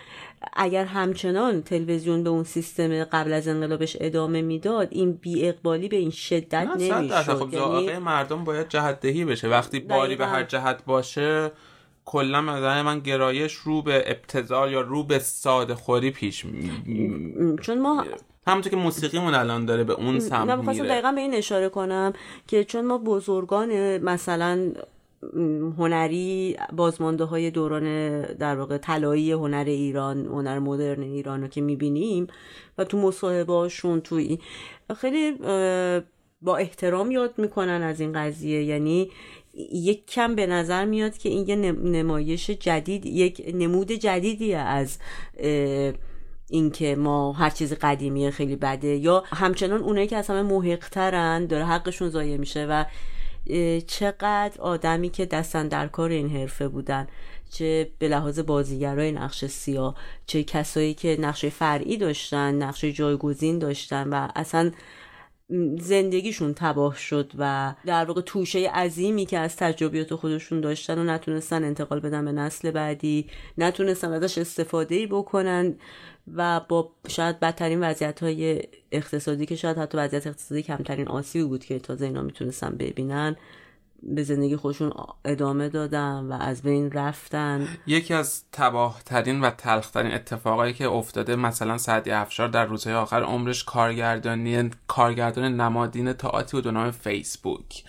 [SPEAKER 1] اگر همچنان تلویزیون به اون سیستم قبل از انقلابش ادامه می‌داد این بی اقبالی به این شدت نمی‌شد.
[SPEAKER 2] خب یعنی مردم باید جهت دهی بشه. وقتی باری به هر جهت باشه کلا نظر من گرایش رو به ابتزال یا رو به ساده خوری پیش می...
[SPEAKER 1] چون ما
[SPEAKER 2] همونطور که موسیقیمون الان داره به اون سمت
[SPEAKER 1] میره. من دقیقا به این اشاره کنم که چون ما بزرگان مثلا هنری بازمانده های دوران در واقع طلایی هنر ایران هنر مدرن ایران رو که می‌بینیم و تو مصاحبه هاشون توی خیلی با احترام یاد می‌کنن از این قضیه. یعنی یک کم به نظر میاد که این یه نمایش جدید یک نمود جدیدیه از اینکه ما هر چیز قدیمی خیلی بده یا همچنان اونایی که از همه محقترن داره حقشون ضایع میشه و چقدر آدمی که دستن در کار این حرفه بودن چه به لحاظ بازیگرای نقش سیاه چه کسایی که نقش فرعی داشتن نقش جایگزین داشتن و اصلا زندگیشون تباه شد و در واقع توشه عظیمی که از تجربیات خودشون داشتن و نتونستن انتقال بدن به نسل بعدی نتونستن ازش استفاده ای بکنن و با شاید بدترین وضعیت های اقتصادی که شاید حتی وضعیت اقتصادی کمترین آسیبی بود که تازه اینا می‌تونستن ببینن. به زندگی خودشون ادامه دادن و از بین رفتن.
[SPEAKER 2] یکی از تباه ترین و تلخ ترین اتفاقایی که افتاده مثلا سعدی افشار در روزهای آخر عمرش کارگردانی کارگردان نمادین تئاتر و نام فیسبوک.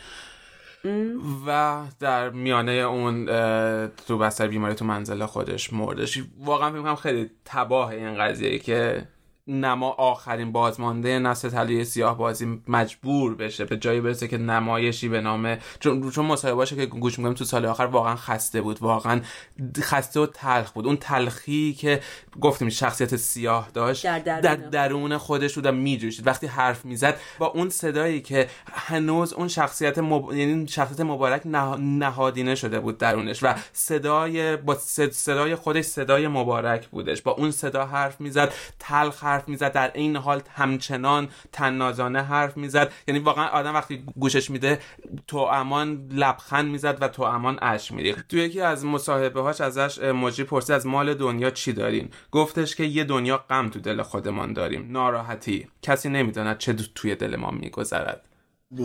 [SPEAKER 2] و در میانه اون تو بستر بیماری تو منزل خودش مردش. واقعا فکر خیلی تباه این قضیه که نما آخرین بازمانده نسل طلایی سیاه بازی مجبور بشه به جایی برسه که نمایشی به نام چون چون باشه که گوش می‌کنم تو سال آخر واقعا خسته بود واقعا خسته و تلخ بود. اون تلخی که گفتیم شخصیت سیاه داشت در, در درون خودش بود میجوشید. وقتی حرف می‌زد با اون صدایی که هنوز اون شخصیت مب... یعنی شخصیت مبارک نهادینه شده بود درونش و صدای با صدای خودش صدای مبارک بودش. با اون صدا حرف می‌زد تلخ حرف می‌زد در این حال همچنان تنازانه حرف می‌زد. یعنی واقعا آدم وقتی گوشش میده تو امان لبخند می‌زد و تو امان اش میریخت. تو یکی از مصاحبه هاش ازش مجری پرسید از مال دنیا چی دارین؟ گفتش که یه دنیا غم تو دل خودمان داریم. ناراحتی. کسی نمی‌داند چه توی دل ما میگذرد.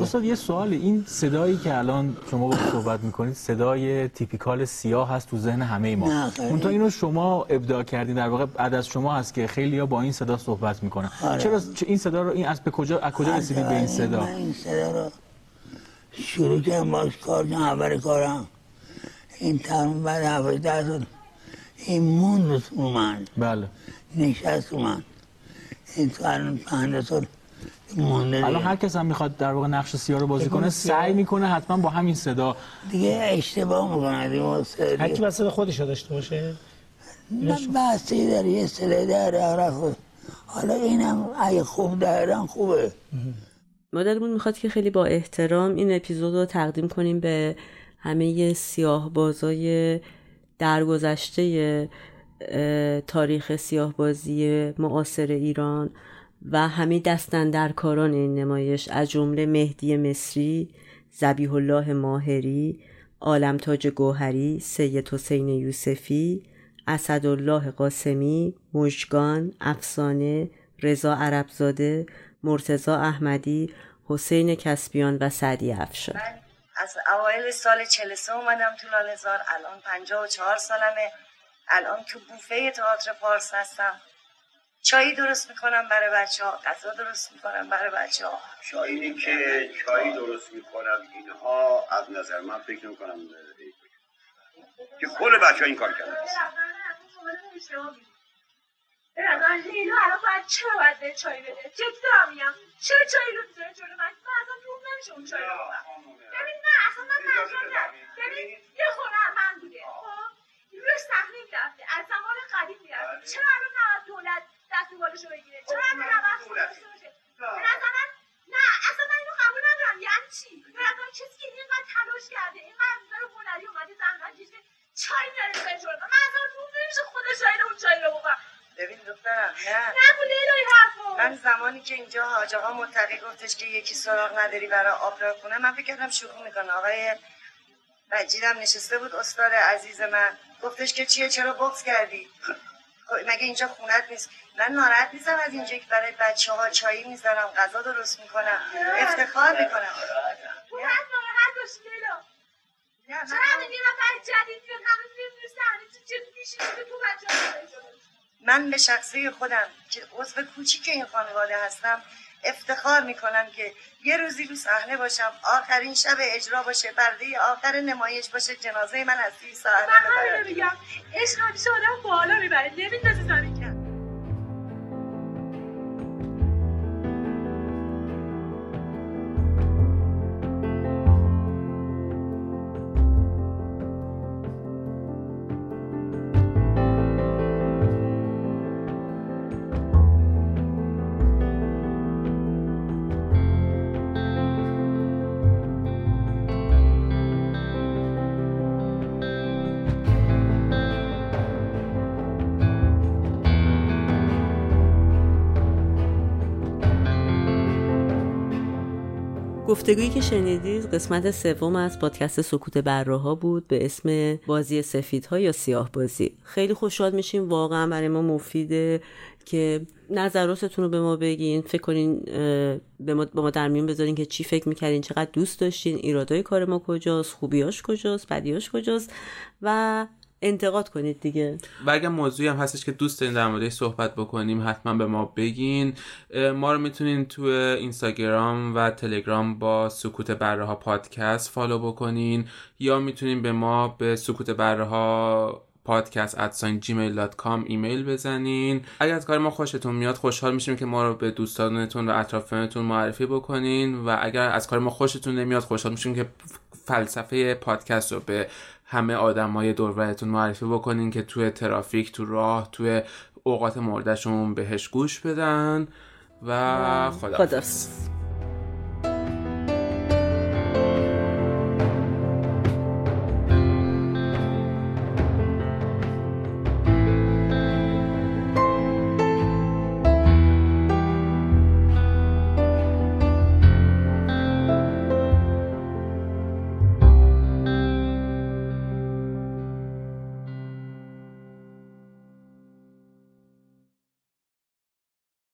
[SPEAKER 7] استاد یه سوال این صدایی که الان شما با صحبت می‌کنید صدای تیپیکال سیاه هست تو ذهن همه ما. اون تا اینو شما ابداع کردین. در واقع بعد از شما هست که خیلی ها با این صدا صحبت می‌کنن. آره. چرا این صدا رو این از به کجا از کجا رسیدید به این صدا؟
[SPEAKER 8] این صدا رو شروع کردم باش کار اول کارم. این تمام بعد هفته سال این موند من
[SPEAKER 7] بله.
[SPEAKER 8] نشست من این تو الان سال
[SPEAKER 7] الان هر کس هم می‌خواد در واقع نقش سیاه رو بازی کنه سعی می‌کنه حتما با همین صدا.
[SPEAKER 8] دیگه اشتباه می‌کنه دیگه
[SPEAKER 9] هر کی واسه خودش داشته باشه؟
[SPEAKER 8] من بحثی در یه سله در خود حالا اینم اگه خوب دارن خوبه.
[SPEAKER 1] مادرمون می‌خواد که خیلی با احترام این اپیزود رو تقدیم کنیم به همه سیاه بازای درگذشته تاریخ سیاه بازی معاصر ایران. و همه دستن در کاران این نمایش از جمله مهدی مصری، زبیح الله ماهری، عالم تاج گوهری، سید حسین یوسفی، اسدالله قاسمی، مژگان، افسانه، رضا عربزاده، مرتزا احمدی، حسین کسبیان و سعدی افشار.
[SPEAKER 10] از اوایل سال 43 اومدم تو لالزار الان 54 سالمه. الان تو بوفه تئاتر پارس هستم. چایی درست می‌کنم برای بچه ها غذا درست می‌کنم برای بچه ها
[SPEAKER 11] چایی که چایی درست می‌کنم اینها از نظر من فکر می‌کنم که کل بچه ها این کار کردن.
[SPEAKER 12] لیلا الان باید چرا باید به چای بده؟ جدی دارم میگم. چرا چای رو می‌ذاره جلو؟ من من اصلا روم نمیشه اون چای رو ببین نه اصلا من ببین یه من بوده. خب؟ روی صحنه می‌رفته از زمان قدیم می‌رفته. چرا الان نه؟ دولت دست بالشو بگیره. چرا باشه به نظر نه اصلا من اینو قبول ندارم. یعنی چی؟ به نظر کسی که اینقدر تلاش کرده اینقدر نظر هنری اومده زحمت کشیده چای به جور من اصلا رو نمیشه خودش اون چای رو بخورم.
[SPEAKER 10] ببین دخترم نه.
[SPEAKER 12] نگو لیلای حرفو.
[SPEAKER 10] من زمانی که اینجا حاج آقا متقی گفتش که یکی سراغ نداری برای آب کنه من فکر کردم شوخی می‌کنه. آقای بجیرم نشسته بود استاد عزیز من. گفتش که چیه؟ چرا بغض کردی؟ خب، مگه اینجا خونت نیست؟ من ناراحت نیستم از اینجا که برای بچه ها چایی می‌ذارم غذا درست می‌کنم افتخار می‌کنم.
[SPEAKER 12] ناراحت باشی چرا همین یه نفر جدید؟ بیاد همه صحنه تو بچه
[SPEAKER 10] من به شخصی خودم که عضو کوچیک این خانواده هستم افتخار می‌کنم که یه روزی رو صحنه باشم آخرین شب اجرا باشه پرده آخر نمایش باشه جنازه من از صحنه
[SPEAKER 12] ببره من میگم. عشق همیشه آدم بالا می‌بره. نمیندازه
[SPEAKER 1] گفتگویی که شنیدید قسمت سوم از پادکست سکوت برراها بود به اسم بازی سفیدها یا سیاه بازی خیلی خوشحال میشیم واقعا برای ما مفیده که نظراتتون رو به ما بگین. فکر کنین به ما, با ما در میون بذارین که چی فکر می‌کردین چقدر دوست داشتین ایرادای کار ما کجاست خوبیاش کجاست بدیاش کجاست و انتقاد کنید دیگه.
[SPEAKER 2] اگر موضوعی هم هستش که دوست دارین در موردش صحبت بکنیم حتما به ما بگین. ما رو می‌تونین تو اینستاگرام و تلگرام با سکوت بره ها پادکست فالو بکنین یا می‌تونین به ما به سکوت بره ها پادکست at sign Gmail com ایمیل بزنین. اگر از کار ما خوشتون میاد خوشحال میشیم که ما رو به دوستانتون و اطرافیانتون معرفی بکنین. و اگر از کار ما خوشتون نمیاد خوشحال میشیم که فلسفه پادکست رو به همه آدمای دورورتون معرفی بکنین که توی ترافیک تو راه توی اوقات موردشون بهش گوش بدن. و خدا